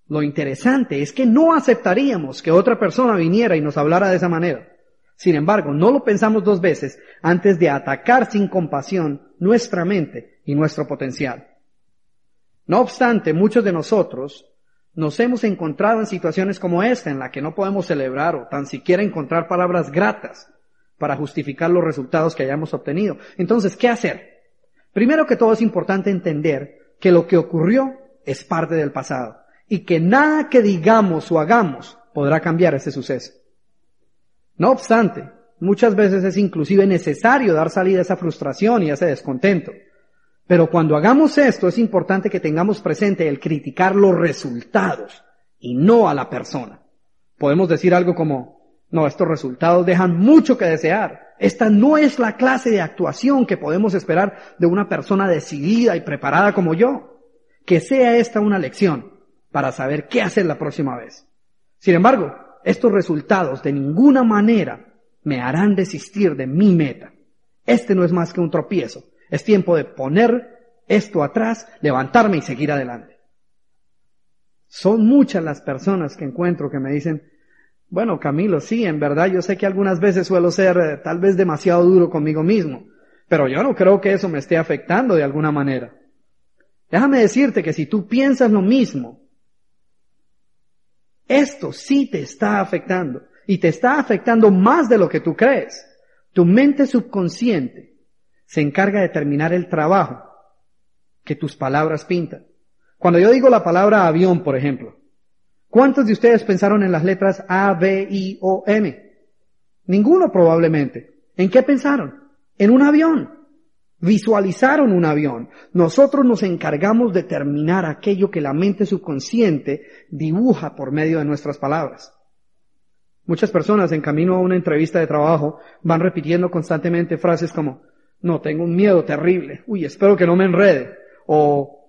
Lo interesante es que no aceptaríamos que otra persona viniera y nos hablara de esa manera. Sin embargo, no lo pensamos dos veces antes de atacar sin compasión nuestra mente y nuestro potencial. No obstante, muchos de nosotros nos hemos encontrado en situaciones como esta en la que no podemos celebrar o tan siquiera encontrar palabras gratas para justificar los resultados que hayamos obtenido. Entonces, ¿qué hacer? Primero que todo es importante entender que lo que ocurrió es parte del pasado y que nada que digamos o hagamos podrá cambiar ese suceso. No obstante, muchas veces es inclusive necesario dar salida a esa frustración y a ese descontento. Pero cuando hagamos esto es importante que tengamos presente el criticar los resultados y no a la persona. Podemos decir algo como, no, estos resultados dejan mucho que desear. Esta no es la clase de actuación que podemos esperar de una persona decidida y preparada como yo. Que sea esta una lección para saber qué hacer la próxima vez. Sin embargo, estos resultados de ninguna manera me harán desistir de mi meta. Este no es más que un tropiezo. Es tiempo de poner esto atrás, levantarme y seguir adelante. Son muchas las personas que encuentro que me dicen, bueno, Camilo, sí, en verdad yo sé que algunas veces suelo ser eh, tal vez demasiado duro conmigo mismo, pero yo no creo que eso me esté afectando de alguna manera. Déjame decirte que si tú piensas lo mismo, esto sí te está afectando y te está afectando más de lo que tú crees. Tu mente subconsciente se encarga de terminar el trabajo que tus palabras pintan. Cuando yo digo la palabra avión, por ejemplo, ¿cuántos de ustedes pensaron en las letras A, B, I o M? Ninguno probablemente. ¿En qué pensaron? En un avión. Visualizaron un avión. Nosotros nos encargamos de terminar aquello que la mente subconsciente dibuja por medio de nuestras palabras. Muchas personas en camino a una entrevista de trabajo van repitiendo constantemente frases como, no, tengo un miedo terrible, uy, espero que no me enrede, o,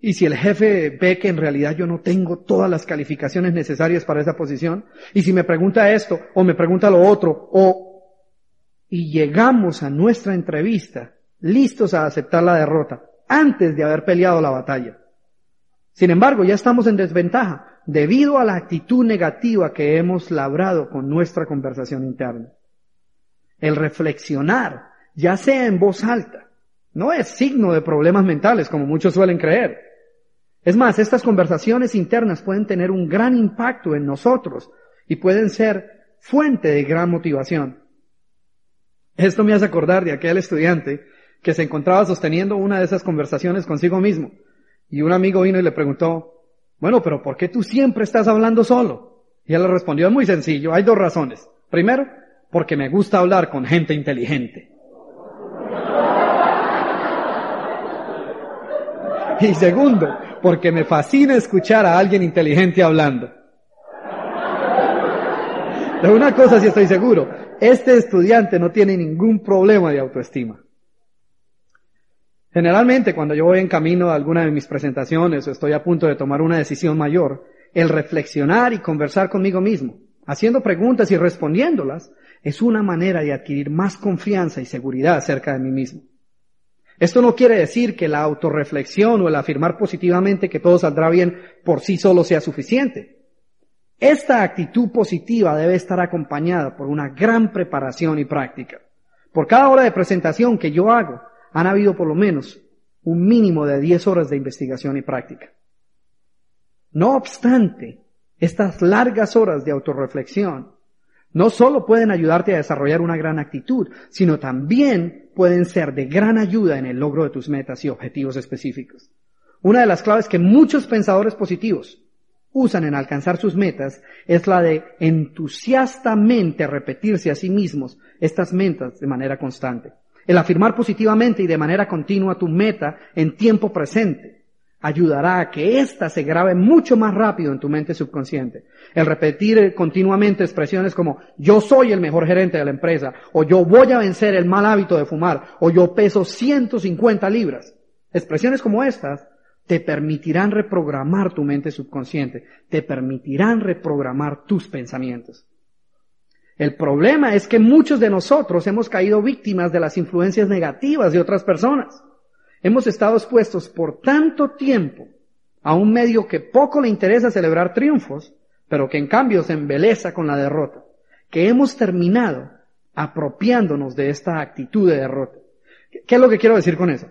y si el jefe ve que en realidad yo no tengo todas las calificaciones necesarias para esa posición, y si me pregunta esto, o me pregunta lo otro, o, y llegamos a nuestra entrevista listos a aceptar la derrota antes de haber peleado la batalla. Sin embargo, ya estamos en desventaja debido a la actitud negativa que hemos labrado con nuestra conversación interna. El reflexionar, ya sea en voz alta, no es signo de problemas mentales como muchos suelen creer. Es más, estas conversaciones internas pueden tener un gran impacto en nosotros y pueden ser fuente de gran motivación. Esto me hace acordar de aquel estudiante que se encontraba sosteniendo una de esas conversaciones consigo mismo. Y un amigo vino y le preguntó, bueno, pero ¿por qué tú siempre estás hablando solo? Y él le respondió, es muy sencillo, hay dos razones. Primero, porque me gusta hablar con gente inteligente. Y segundo, porque me fascina escuchar a alguien inteligente hablando. De una cosa sí estoy seguro, este estudiante no tiene ningún problema de autoestima. Generalmente cuando yo voy en camino a alguna de mis presentaciones o estoy a punto de tomar una decisión mayor, el reflexionar y conversar conmigo mismo, haciendo preguntas y respondiéndolas, es una manera de adquirir más confianza y seguridad acerca de mí mismo. Esto no quiere decir que la autorreflexión o el afirmar positivamente que todo saldrá bien por sí solo sea suficiente. Esta actitud positiva debe estar acompañada por una gran preparación y práctica. Por cada hora de presentación que yo hago, han habido por lo menos un mínimo de 10 horas de investigación y práctica. No obstante, estas largas horas de autorreflexión no solo pueden ayudarte a desarrollar una gran actitud, sino también pueden ser de gran ayuda en el logro de tus metas y objetivos específicos. Una de las claves que muchos pensadores positivos usan en alcanzar sus metas es la de entusiastamente repetirse a sí mismos estas metas de manera constante. El afirmar positivamente y de manera continua tu meta en tiempo presente ayudará a que ésta se grabe mucho más rápido en tu mente subconsciente. El repetir continuamente expresiones como yo soy el mejor gerente de la empresa, o yo voy a vencer el mal hábito de fumar, o yo peso 150 libras. Expresiones como estas te permitirán reprogramar tu mente subconsciente, te permitirán reprogramar tus pensamientos. El problema es que muchos de nosotros hemos caído víctimas de las influencias negativas de otras personas. Hemos estado expuestos por tanto tiempo a un medio que poco le interesa celebrar triunfos, pero que en cambio se embeleza con la derrota, que hemos terminado apropiándonos de esta actitud de derrota. ¿Qué es lo que quiero decir con eso?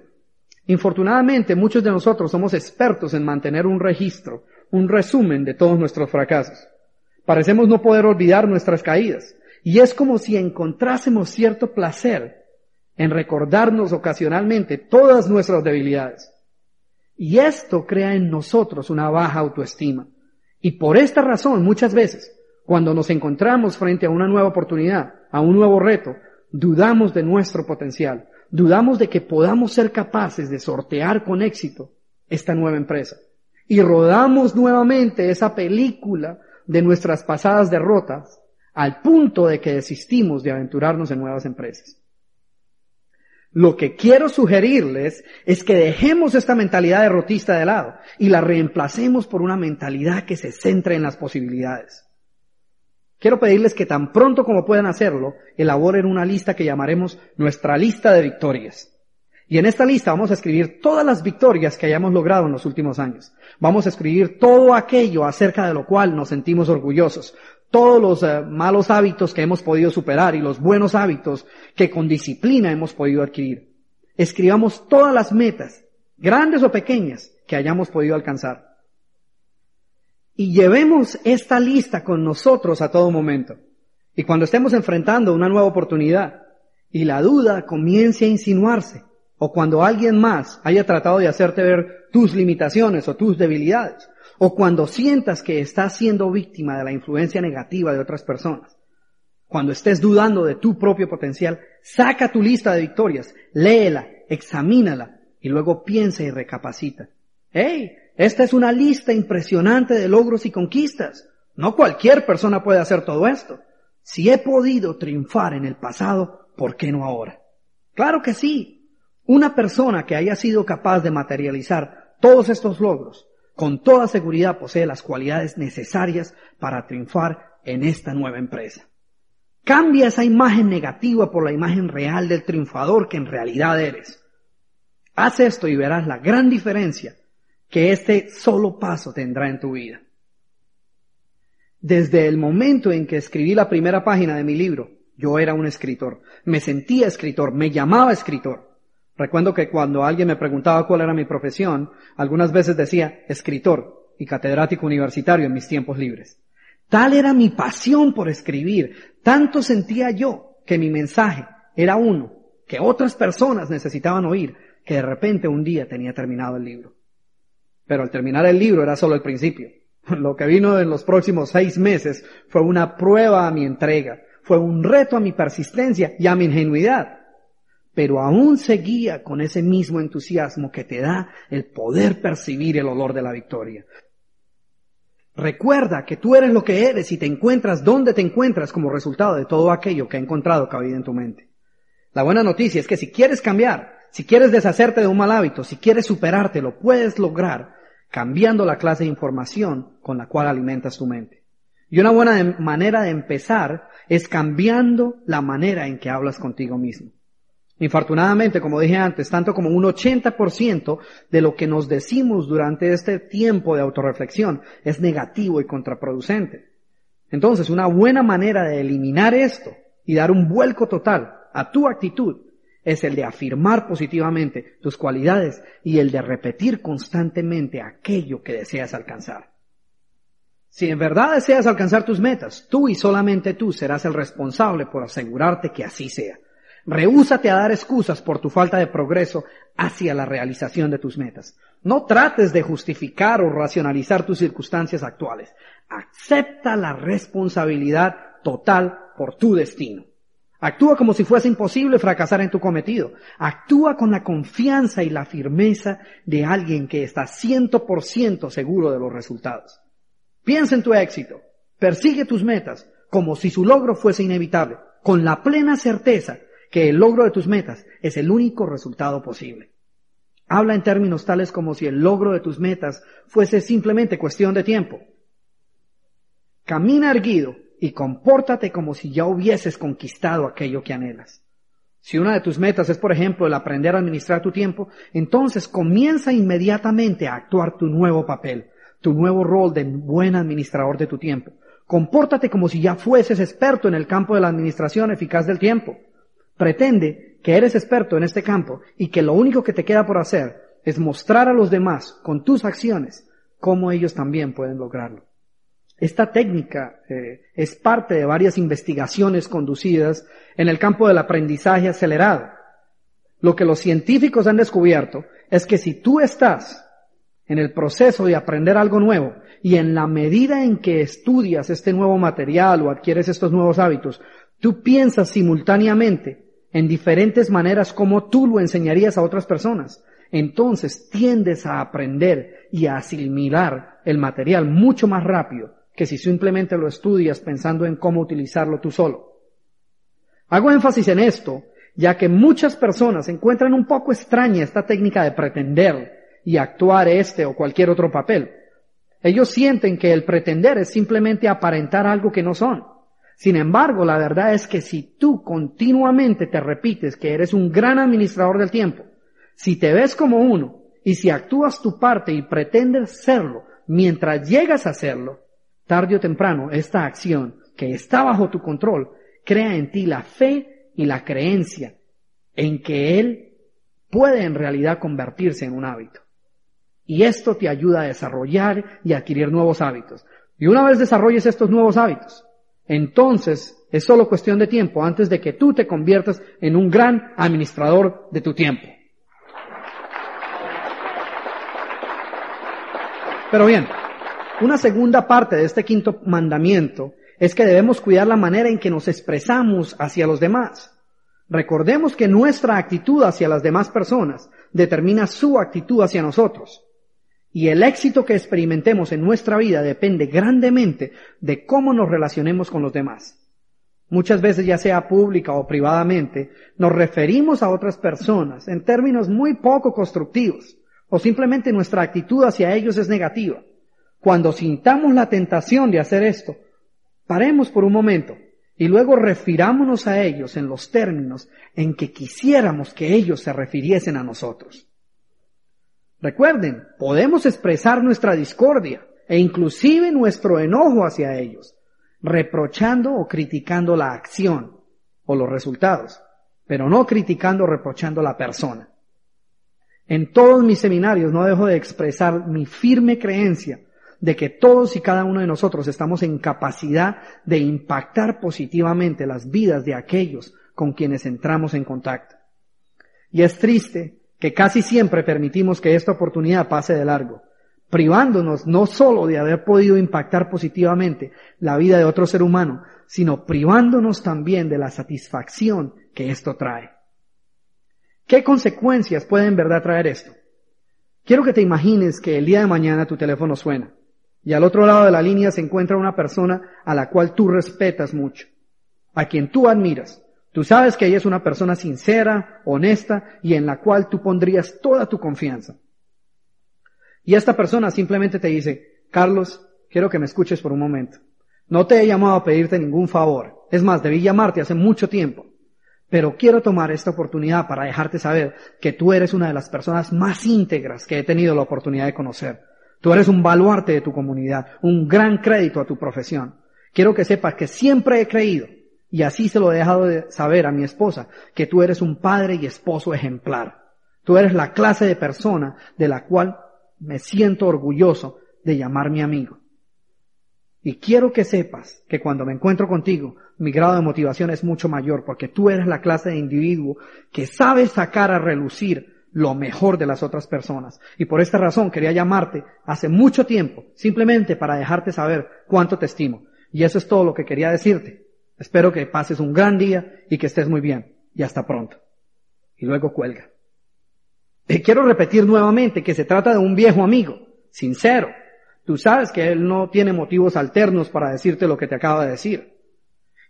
Infortunadamente, muchos de nosotros somos expertos en mantener un registro, un resumen de todos nuestros fracasos. Parecemos no poder olvidar nuestras caídas. Y es como si encontrásemos cierto placer en recordarnos ocasionalmente todas nuestras debilidades. Y esto crea en nosotros una baja autoestima. Y por esta razón, muchas veces, cuando nos encontramos frente a una nueva oportunidad, a un nuevo reto, dudamos de nuestro potencial, dudamos de que podamos ser capaces de sortear con éxito esta nueva empresa. Y rodamos nuevamente esa película de nuestras pasadas derrotas al punto de que desistimos de aventurarnos en nuevas empresas. Lo que quiero sugerirles es que dejemos esta mentalidad derrotista de lado y la reemplacemos por una mentalidad que se centre en las posibilidades. Quiero pedirles que tan pronto como puedan hacerlo, elaboren una lista que llamaremos nuestra lista de victorias. Y en esta lista vamos a escribir todas las victorias que hayamos logrado en los últimos años. Vamos a escribir todo aquello acerca de lo cual nos sentimos orgullosos, todos los eh, malos hábitos que hemos podido superar y los buenos hábitos que con disciplina hemos podido adquirir. Escribamos todas las metas, grandes o pequeñas, que hayamos podido alcanzar. Y llevemos esta lista con nosotros a todo momento. Y cuando estemos enfrentando una nueva oportunidad, y la duda comience a insinuarse, o cuando alguien más haya tratado de hacerte ver tus limitaciones o tus debilidades, o cuando sientas que estás siendo víctima de la influencia negativa de otras personas, cuando estés dudando de tu propio potencial, saca tu lista de victorias, léela, examínala y luego piensa y recapacita. ¡Hey! Esta es una lista impresionante de logros y conquistas. No cualquier persona puede hacer todo esto. Si he podido triunfar en el pasado, ¿por qué no ahora? Claro que sí. Una persona que haya sido capaz de materializar todos estos logros, con toda seguridad posee las cualidades necesarias para triunfar en esta nueva empresa. Cambia esa imagen negativa por la imagen real del triunfador que en realidad eres. Haz esto y verás la gran diferencia que este solo paso tendrá en tu vida. Desde el momento en que escribí la primera página de mi libro, yo era un escritor. Me sentía escritor, me llamaba escritor. Recuerdo que cuando alguien me preguntaba cuál era mi profesión, algunas veces decía escritor y catedrático universitario en mis tiempos libres. Tal era mi pasión por escribir, tanto sentía yo que mi mensaje era uno que otras personas necesitaban oír, que de repente un día tenía terminado el libro. Pero al terminar el libro era solo el principio. Lo que vino en los próximos seis meses fue una prueba a mi entrega, fue un reto a mi persistencia y a mi ingenuidad. Pero aún seguía con ese mismo entusiasmo que te da el poder percibir el olor de la victoria. Recuerda que tú eres lo que eres y te encuentras donde te encuentras como resultado de todo aquello que ha encontrado cabida en tu mente. La buena noticia es que si quieres cambiar, si quieres deshacerte de un mal hábito, si quieres superarte, lo puedes lograr cambiando la clase de información con la cual alimentas tu mente. Y una buena manera de empezar es cambiando la manera en que hablas contigo mismo. Infortunadamente, como dije antes, tanto como un 80% de lo que nos decimos durante este tiempo de autorreflexión es negativo y contraproducente. Entonces, una buena manera de eliminar esto y dar un vuelco total a tu actitud es el de afirmar positivamente tus cualidades y el de repetir constantemente aquello que deseas alcanzar. Si en verdad deseas alcanzar tus metas, tú y solamente tú serás el responsable por asegurarte que así sea. Rehúsate a dar excusas por tu falta de progreso hacia la realización de tus metas. No trates de justificar o racionalizar tus circunstancias actuales. Acepta la responsabilidad total por tu destino. Actúa como si fuese imposible fracasar en tu cometido. Actúa con la confianza y la firmeza de alguien que está ciento por ciento seguro de los resultados. Piensa en tu éxito. Persigue tus metas como si su logro fuese inevitable, con la plena certeza que el logro de tus metas es el único resultado posible. Habla en términos tales como si el logro de tus metas fuese simplemente cuestión de tiempo. Camina erguido y compórtate como si ya hubieses conquistado aquello que anhelas. Si una de tus metas es, por ejemplo, el aprender a administrar tu tiempo, entonces comienza inmediatamente a actuar tu nuevo papel, tu nuevo rol de buen administrador de tu tiempo. Compórtate como si ya fueses experto en el campo de la administración eficaz del tiempo. Pretende que eres experto en este campo y que lo único que te queda por hacer es mostrar a los demás con tus acciones cómo ellos también pueden lograrlo. Esta técnica eh, es parte de varias investigaciones conducidas en el campo del aprendizaje acelerado. Lo que los científicos han descubierto es que si tú estás en el proceso de aprender algo nuevo y en la medida en que estudias este nuevo material o adquieres estos nuevos hábitos, tú piensas simultáneamente en diferentes maneras como tú lo enseñarías a otras personas. Entonces tiendes a aprender y a asimilar el material mucho más rápido que si simplemente lo estudias pensando en cómo utilizarlo tú solo. Hago énfasis en esto, ya que muchas personas encuentran un poco extraña esta técnica de pretender y actuar este o cualquier otro papel. Ellos sienten que el pretender es simplemente aparentar algo que no son. Sin embargo, la verdad es que si tú continuamente te repites que eres un gran administrador del tiempo, si te ves como uno y si actúas tu parte y pretendes serlo mientras llegas a serlo, tarde o temprano esta acción que está bajo tu control crea en ti la fe y la creencia en que Él puede en realidad convertirse en un hábito. Y esto te ayuda a desarrollar y adquirir nuevos hábitos. Y una vez desarrolles estos nuevos hábitos, entonces es solo cuestión de tiempo antes de que tú te conviertas en un gran administrador de tu tiempo. Pero bien, una segunda parte de este quinto mandamiento es que debemos cuidar la manera en que nos expresamos hacia los demás. Recordemos que nuestra actitud hacia las demás personas determina su actitud hacia nosotros. Y el éxito que experimentemos en nuestra vida depende grandemente de cómo nos relacionemos con los demás. Muchas veces, ya sea pública o privadamente, nos referimos a otras personas en términos muy poco constructivos o simplemente nuestra actitud hacia ellos es negativa. Cuando sintamos la tentación de hacer esto, paremos por un momento y luego refirámonos a ellos en los términos en que quisiéramos que ellos se refiriesen a nosotros. Recuerden, podemos expresar nuestra discordia e inclusive nuestro enojo hacia ellos, reprochando o criticando la acción o los resultados, pero no criticando o reprochando la persona. En todos mis seminarios no dejo de expresar mi firme creencia de que todos y cada uno de nosotros estamos en capacidad de impactar positivamente las vidas de aquellos con quienes entramos en contacto. Y es triste que casi siempre permitimos que esta oportunidad pase de largo, privándonos no solo de haber podido impactar positivamente la vida de otro ser humano, sino privándonos también de la satisfacción que esto trae. ¿Qué consecuencias puede en verdad traer esto? Quiero que te imagines que el día de mañana tu teléfono suena y al otro lado de la línea se encuentra una persona a la cual tú respetas mucho, a quien tú admiras. Tú sabes que ella es una persona sincera, honesta y en la cual tú pondrías toda tu confianza. Y esta persona simplemente te dice, Carlos, quiero que me escuches por un momento. No te he llamado a pedirte ningún favor. Es más, debí llamarte hace mucho tiempo. Pero quiero tomar esta oportunidad para dejarte saber que tú eres una de las personas más íntegras que he tenido la oportunidad de conocer. Tú eres un baluarte de tu comunidad, un gran crédito a tu profesión. Quiero que sepas que siempre he creído, y así se lo he dejado de saber a mi esposa, que tú eres un padre y esposo ejemplar. Tú eres la clase de persona de la cual me siento orgulloso de llamar mi amigo. Y quiero que sepas que cuando me encuentro contigo, mi grado de motivación es mucho mayor porque tú eres la clase de individuo que sabe sacar a relucir lo mejor de las otras personas. Y por esta razón quería llamarte hace mucho tiempo, simplemente para dejarte saber cuánto te estimo. Y eso es todo lo que quería decirte. Espero que pases un gran día y que estés muy bien. Y hasta pronto. Y luego cuelga. Y quiero repetir nuevamente que se trata de un viejo amigo, sincero. Tú sabes que él no tiene motivos alternos para decirte lo que te acaba de decir.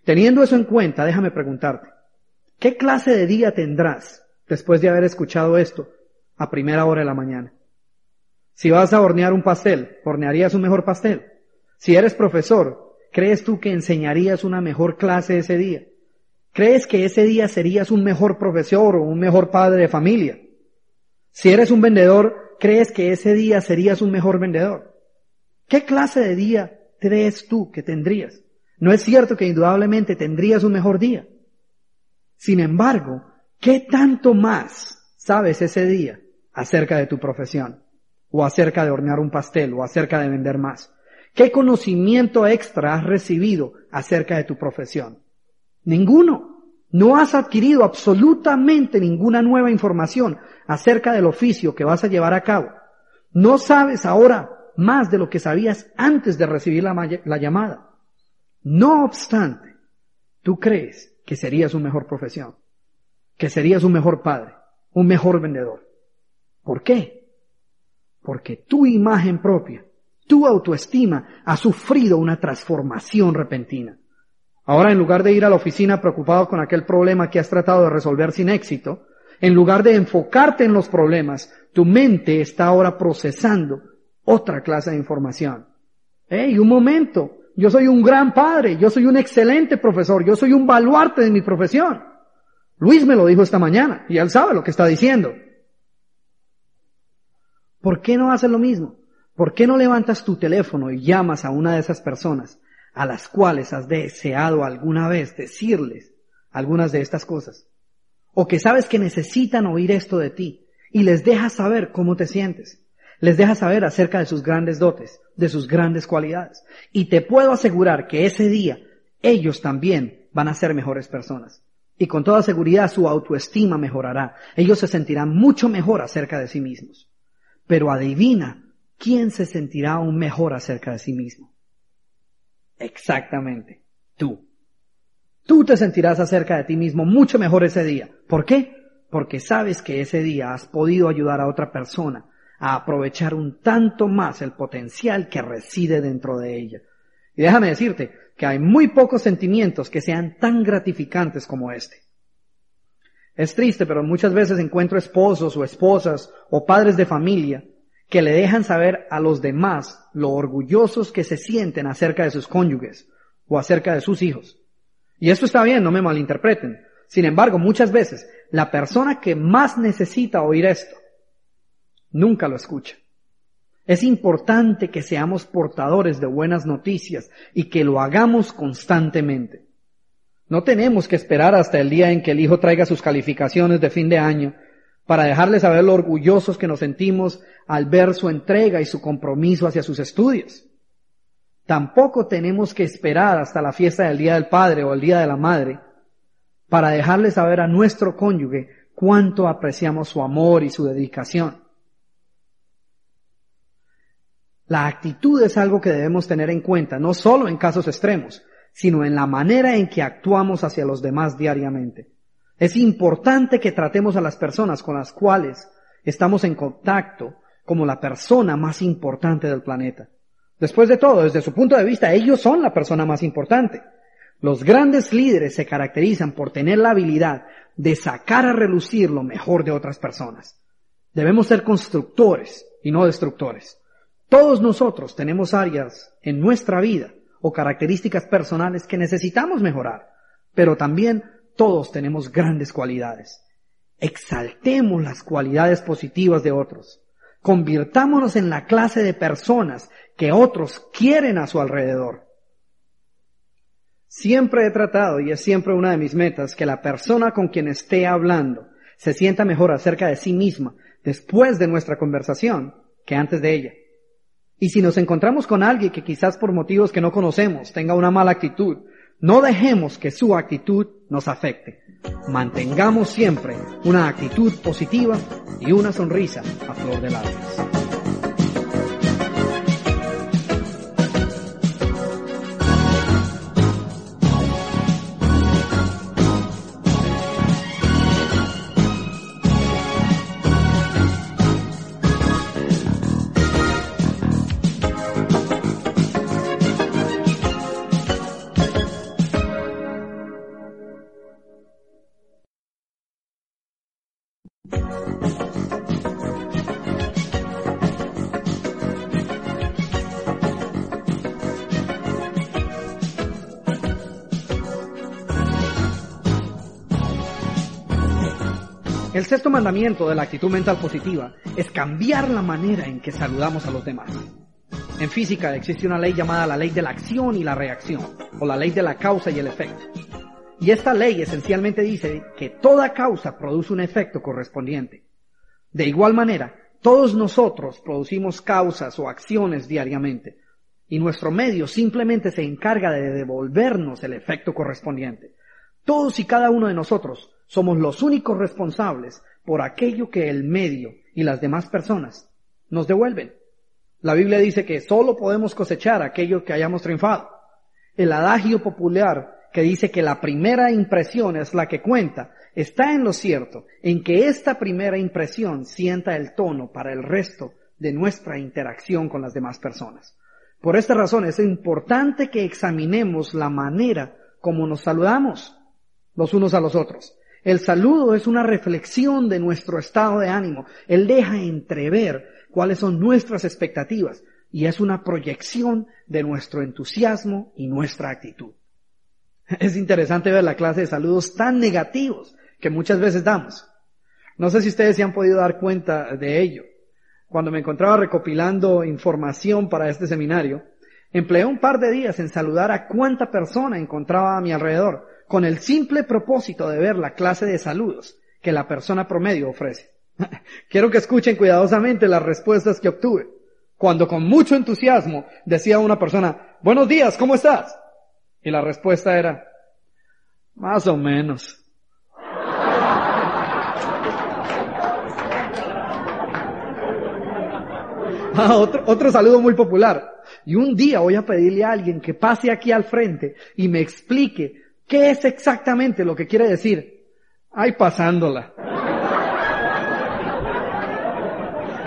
Teniendo eso en cuenta, déjame preguntarte, ¿qué clase de día tendrás después de haber escuchado esto a primera hora de la mañana. Si vas a hornear un pastel, ¿hornearías un mejor pastel? Si eres profesor, ¿crees tú que enseñarías una mejor clase ese día? ¿Crees que ese día serías un mejor profesor o un mejor padre de familia? Si eres un vendedor, ¿crees que ese día serías un mejor vendedor? ¿Qué clase de día crees tú que tendrías? No es cierto que indudablemente tendrías un mejor día. Sin embargo, ¿Qué tanto más sabes ese día acerca de tu profesión? O acerca de hornear un pastel, o acerca de vender más. ¿Qué conocimiento extra has recibido acerca de tu profesión? Ninguno. No has adquirido absolutamente ninguna nueva información acerca del oficio que vas a llevar a cabo. No sabes ahora más de lo que sabías antes de recibir la, la llamada. No obstante, tú crees que serías una mejor profesión que serías un mejor padre, un mejor vendedor. ¿Por qué? Porque tu imagen propia, tu autoestima ha sufrido una transformación repentina. Ahora, en lugar de ir a la oficina preocupado con aquel problema que has tratado de resolver sin éxito, en lugar de enfocarte en los problemas, tu mente está ahora procesando otra clase de información. ¡Hey, un momento! Yo soy un gran padre, yo soy un excelente profesor, yo soy un baluarte de mi profesión. Luis me lo dijo esta mañana y él sabe lo que está diciendo. ¿Por qué no haces lo mismo? ¿Por qué no levantas tu teléfono y llamas a una de esas personas a las cuales has deseado alguna vez decirles algunas de estas cosas? O que sabes que necesitan oír esto de ti y les dejas saber cómo te sientes. Les dejas saber acerca de sus grandes dotes, de sus grandes cualidades. Y te puedo asegurar que ese día ellos también van a ser mejores personas. Y con toda seguridad su autoestima mejorará. Ellos se sentirán mucho mejor acerca de sí mismos. Pero adivina, ¿quién se sentirá aún mejor acerca de sí mismo? Exactamente, tú. Tú te sentirás acerca de ti mismo mucho mejor ese día. ¿Por qué? Porque sabes que ese día has podido ayudar a otra persona a aprovechar un tanto más el potencial que reside dentro de ella. Y déjame decirte que hay muy pocos sentimientos que sean tan gratificantes como este. Es triste, pero muchas veces encuentro esposos o esposas o padres de familia que le dejan saber a los demás lo orgullosos que se sienten acerca de sus cónyuges o acerca de sus hijos. Y esto está bien, no me malinterpreten. Sin embargo, muchas veces la persona que más necesita oír esto nunca lo escucha. Es importante que seamos portadores de buenas noticias y que lo hagamos constantemente. No tenemos que esperar hasta el día en que el hijo traiga sus calificaciones de fin de año para dejarle saber lo orgullosos que nos sentimos al ver su entrega y su compromiso hacia sus estudios. Tampoco tenemos que esperar hasta la fiesta del Día del Padre o el Día de la Madre para dejarle saber a nuestro cónyuge cuánto apreciamos su amor y su dedicación. La actitud es algo que debemos tener en cuenta, no solo en casos extremos, sino en la manera en que actuamos hacia los demás diariamente. Es importante que tratemos a las personas con las cuales estamos en contacto como la persona más importante del planeta. Después de todo, desde su punto de vista, ellos son la persona más importante. Los grandes líderes se caracterizan por tener la habilidad de sacar a relucir lo mejor de otras personas. Debemos ser constructores y no destructores. Todos nosotros tenemos áreas en nuestra vida o características personales que necesitamos mejorar, pero también todos tenemos grandes cualidades. Exaltemos las cualidades positivas de otros. Convirtámonos en la clase de personas que otros quieren a su alrededor. Siempre he tratado, y es siempre una de mis metas, que la persona con quien esté hablando se sienta mejor acerca de sí misma después de nuestra conversación que antes de ella. Y si nos encontramos con alguien que quizás por motivos que no conocemos tenga una mala actitud, no dejemos que su actitud nos afecte. Mantengamos siempre una actitud positiva y una sonrisa a flor de labios. Sexto mandamiento de la actitud mental positiva es cambiar la manera en que saludamos a los demás. En física existe una ley llamada la ley de la acción y la reacción, o la ley de la causa y el efecto. Y esta ley esencialmente dice que toda causa produce un efecto correspondiente. De igual manera, todos nosotros producimos causas o acciones diariamente, y nuestro medio simplemente se encarga de devolvernos el efecto correspondiente. Todos y cada uno de nosotros somos los únicos responsables por aquello que el medio y las demás personas nos devuelven. La Biblia dice que solo podemos cosechar aquello que hayamos triunfado. El adagio popular que dice que la primera impresión es la que cuenta, está en lo cierto, en que esta primera impresión sienta el tono para el resto de nuestra interacción con las demás personas. Por esta razón es importante que examinemos la manera como nos saludamos los unos a los otros. El saludo es una reflexión de nuestro estado de ánimo. Él deja entrever cuáles son nuestras expectativas y es una proyección de nuestro entusiasmo y nuestra actitud. Es interesante ver la clase de saludos tan negativos que muchas veces damos. No sé si ustedes se han podido dar cuenta de ello. Cuando me encontraba recopilando información para este seminario, empleé un par de días en saludar a cuánta persona encontraba a mi alrededor con el simple propósito de ver la clase de saludos que la persona promedio ofrece. Quiero que escuchen cuidadosamente las respuestas que obtuve. Cuando con mucho entusiasmo decía una persona, buenos días, ¿cómo estás? Y la respuesta era, más o menos. Ah, otro, otro saludo muy popular. Y un día voy a pedirle a alguien que pase aquí al frente y me explique qué es exactamente lo que quiere decir. Ay, pasándola.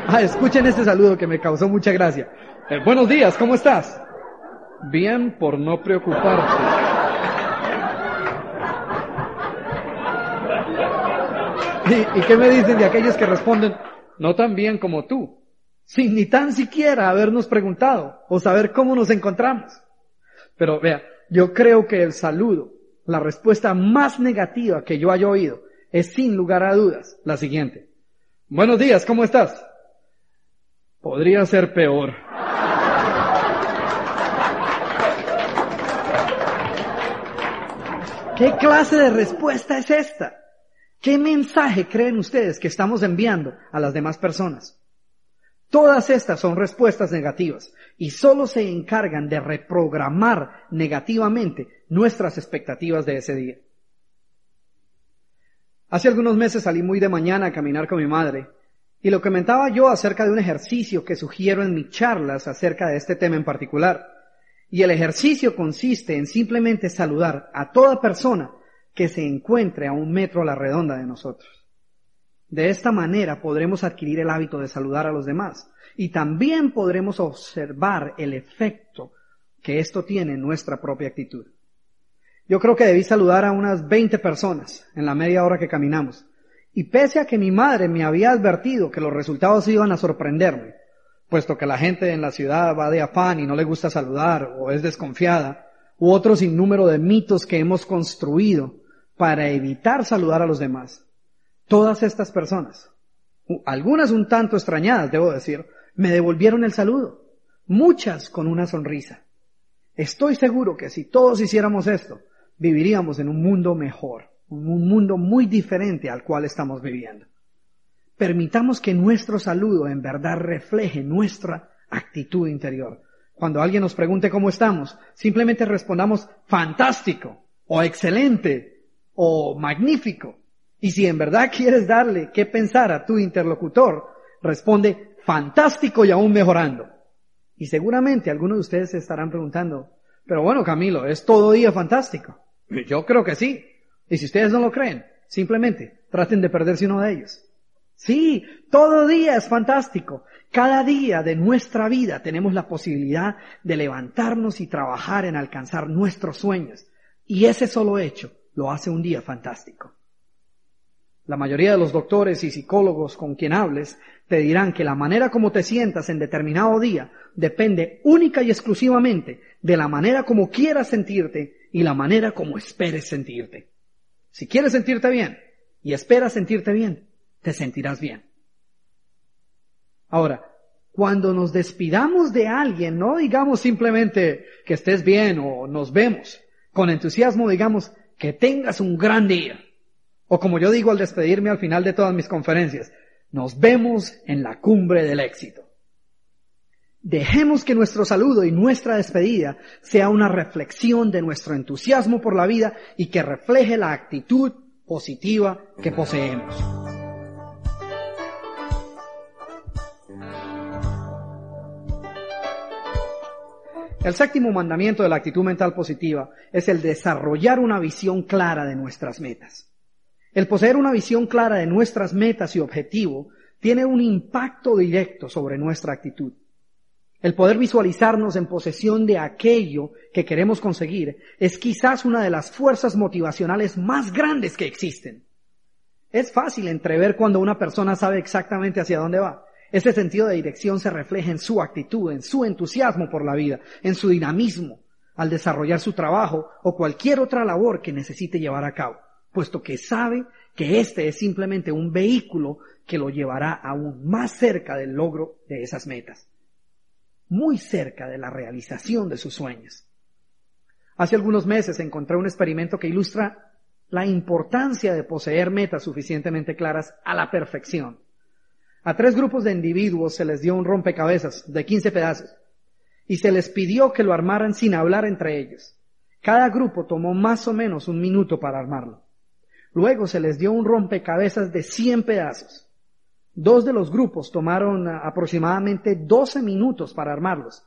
Ah, escuchen este saludo que me causó mucha gracia. Eh, buenos días, ¿cómo estás? Bien por no preocuparte. ¿Y, ¿Y, qué me dicen de aquellos que responden, no tan bien como tú? sin ni tan siquiera habernos preguntado o saber cómo nos encontramos. Pero vea, yo creo que el saludo, la respuesta más negativa que yo haya oído, es sin lugar a dudas la siguiente. Buenos días, ¿cómo estás? Podría ser peor. ¿Qué clase de respuesta es esta? ¿Qué mensaje creen ustedes que estamos enviando a las demás personas? Todas estas son respuestas negativas y solo se encargan de reprogramar negativamente nuestras expectativas de ese día. Hace algunos meses salí muy de mañana a caminar con mi madre y lo comentaba yo acerca de un ejercicio que sugiero en mis charlas acerca de este tema en particular. Y el ejercicio consiste en simplemente saludar a toda persona que se encuentre a un metro a la redonda de nosotros. De esta manera podremos adquirir el hábito de saludar a los demás y también podremos observar el efecto que esto tiene en nuestra propia actitud. Yo creo que debí saludar a unas 20 personas en la media hora que caminamos. Y pese a que mi madre me había advertido que los resultados iban a sorprenderme, puesto que la gente en la ciudad va de afán y no le gusta saludar o es desconfiada, u otro sinnúmero de mitos que hemos construido para evitar saludar a los demás. Todas estas personas, algunas un tanto extrañadas, debo decir, me devolvieron el saludo, muchas con una sonrisa. Estoy seguro que si todos hiciéramos esto, viviríamos en un mundo mejor, un mundo muy diferente al cual estamos viviendo. Permitamos que nuestro saludo en verdad refleje nuestra actitud interior. Cuando alguien nos pregunte cómo estamos, simplemente respondamos fantástico o excelente o magnífico. Y si en verdad quieres darle qué pensar a tu interlocutor, responde fantástico y aún mejorando. Y seguramente algunos de ustedes se estarán preguntando, pero bueno Camilo, ¿es todo día fantástico? Yo creo que sí. Y si ustedes no lo creen, simplemente traten de perderse uno de ellos. Sí, todo día es fantástico. Cada día de nuestra vida tenemos la posibilidad de levantarnos y trabajar en alcanzar nuestros sueños. Y ese solo hecho lo hace un día fantástico. La mayoría de los doctores y psicólogos con quien hables te dirán que la manera como te sientas en determinado día depende única y exclusivamente de la manera como quieras sentirte y la manera como esperes sentirte. Si quieres sentirte bien y esperas sentirte bien, te sentirás bien. Ahora, cuando nos despidamos de alguien, no digamos simplemente que estés bien o nos vemos. Con entusiasmo digamos que tengas un gran día. O como yo digo al despedirme al final de todas mis conferencias, nos vemos en la cumbre del éxito. Dejemos que nuestro saludo y nuestra despedida sea una reflexión de nuestro entusiasmo por la vida y que refleje la actitud positiva que poseemos. El séptimo mandamiento de la actitud mental positiva es el desarrollar una visión clara de nuestras metas. El poseer una visión clara de nuestras metas y objetivos tiene un impacto directo sobre nuestra actitud. El poder visualizarnos en posesión de aquello que queremos conseguir es quizás una de las fuerzas motivacionales más grandes que existen. Es fácil entrever cuando una persona sabe exactamente hacia dónde va. Ese sentido de dirección se refleja en su actitud, en su entusiasmo por la vida, en su dinamismo al desarrollar su trabajo o cualquier otra labor que necesite llevar a cabo puesto que sabe que este es simplemente un vehículo que lo llevará aún más cerca del logro de esas metas, muy cerca de la realización de sus sueños. Hace algunos meses encontré un experimento que ilustra la importancia de poseer metas suficientemente claras a la perfección. A tres grupos de individuos se les dio un rompecabezas de 15 pedazos y se les pidió que lo armaran sin hablar entre ellos. Cada grupo tomó más o menos un minuto para armarlo. Luego se les dio un rompecabezas de 100 pedazos. Dos de los grupos tomaron aproximadamente 12 minutos para armarlos,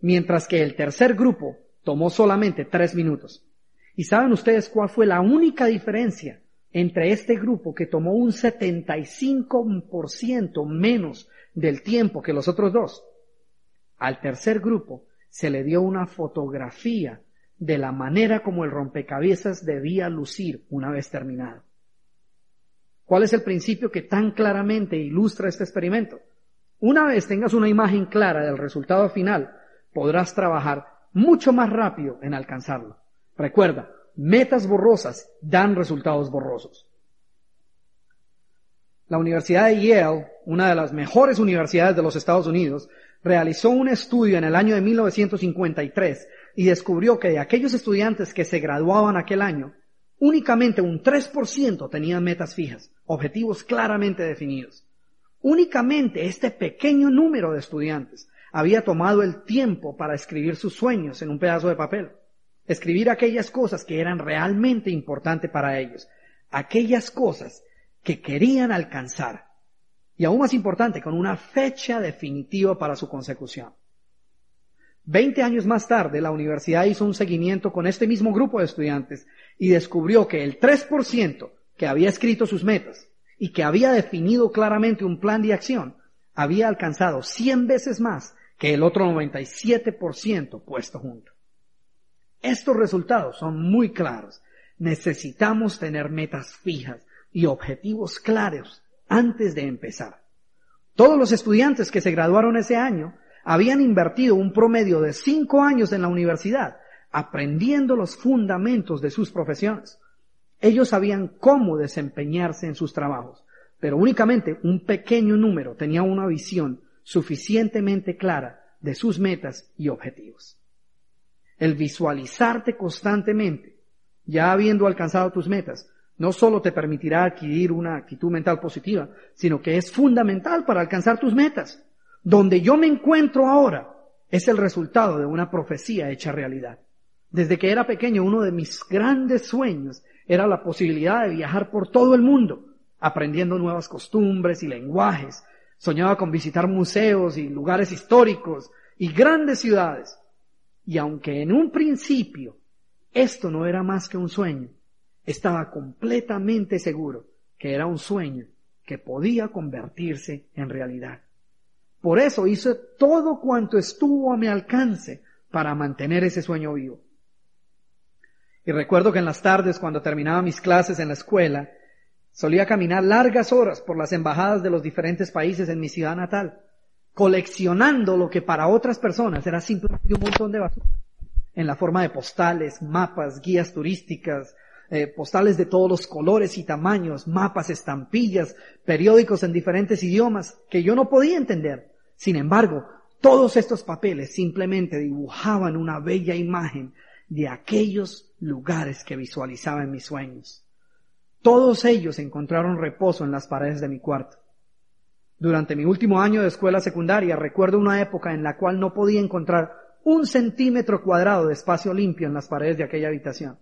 mientras que el tercer grupo tomó solamente 3 minutos. ¿Y saben ustedes cuál fue la única diferencia entre este grupo que tomó un 75% menos del tiempo que los otros dos? Al tercer grupo se le dio una fotografía de la manera como el rompecabezas debía lucir una vez terminado. ¿Cuál es el principio que tan claramente ilustra este experimento? Una vez tengas una imagen clara del resultado final, podrás trabajar mucho más rápido en alcanzarlo. Recuerda, metas borrosas dan resultados borrosos. La Universidad de Yale, una de las mejores universidades de los Estados Unidos, realizó un estudio en el año de 1953 y descubrió que de aquellos estudiantes que se graduaban aquel año, únicamente un 3% tenían metas fijas, objetivos claramente definidos. Únicamente este pequeño número de estudiantes había tomado el tiempo para escribir sus sueños en un pedazo de papel. Escribir aquellas cosas que eran realmente importantes para ellos. Aquellas cosas que querían alcanzar. Y aún más importante, con una fecha definitiva para su consecución. Veinte años más tarde, la universidad hizo un seguimiento con este mismo grupo de estudiantes y descubrió que el 3% que había escrito sus metas y que había definido claramente un plan de acción, había alcanzado 100 veces más que el otro 97% puesto junto. Estos resultados son muy claros. Necesitamos tener metas fijas y objetivos claros antes de empezar. Todos los estudiantes que se graduaron ese año habían invertido un promedio de cinco años en la universidad aprendiendo los fundamentos de sus profesiones. Ellos sabían cómo desempeñarse en sus trabajos, pero únicamente un pequeño número tenía una visión suficientemente clara de sus metas y objetivos. El visualizarte constantemente, ya habiendo alcanzado tus metas, no solo te permitirá adquirir una actitud mental positiva, sino que es fundamental para alcanzar tus metas. Donde yo me encuentro ahora es el resultado de una profecía hecha realidad. Desde que era pequeño, uno de mis grandes sueños era la posibilidad de viajar por todo el mundo, aprendiendo nuevas costumbres y lenguajes. Soñaba con visitar museos y lugares históricos y grandes ciudades. Y aunque en un principio esto no era más que un sueño, estaba completamente seguro que era un sueño que podía convertirse en realidad. Por eso hice todo cuanto estuvo a mi alcance para mantener ese sueño vivo. Y recuerdo que en las tardes, cuando terminaba mis clases en la escuela, solía caminar largas horas por las embajadas de los diferentes países en mi ciudad natal, coleccionando lo que para otras personas era simplemente un montón de basura, en la forma de postales, mapas, guías turísticas, eh, postales de todos los colores y tamaños, mapas, estampillas, periódicos en diferentes idiomas que yo no podía entender. Sin embargo, todos estos papeles simplemente dibujaban una bella imagen de aquellos lugares que visualizaba en mis sueños. Todos ellos encontraron reposo en las paredes de mi cuarto. Durante mi último año de escuela secundaria recuerdo una época en la cual no podía encontrar un centímetro cuadrado de espacio limpio en las paredes de aquella habitación.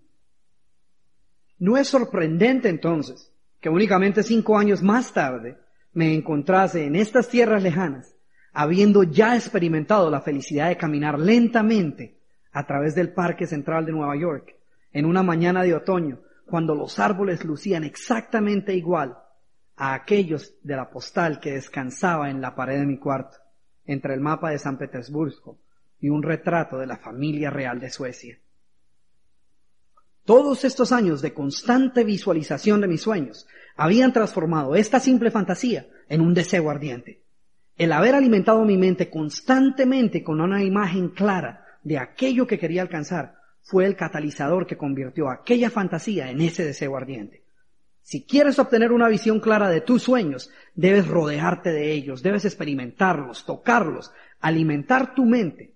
No es sorprendente entonces que únicamente cinco años más tarde me encontrase en estas tierras lejanas, habiendo ya experimentado la felicidad de caminar lentamente a través del Parque Central de Nueva York, en una mañana de otoño, cuando los árboles lucían exactamente igual a aquellos de la postal que descansaba en la pared de mi cuarto, entre el mapa de San Petersburgo y un retrato de la familia real de Suecia. Todos estos años de constante visualización de mis sueños habían transformado esta simple fantasía en un deseo ardiente. El haber alimentado mi mente constantemente con una imagen clara de aquello que quería alcanzar fue el catalizador que convirtió aquella fantasía en ese deseo ardiente. Si quieres obtener una visión clara de tus sueños, debes rodearte de ellos, debes experimentarlos, tocarlos, alimentar tu mente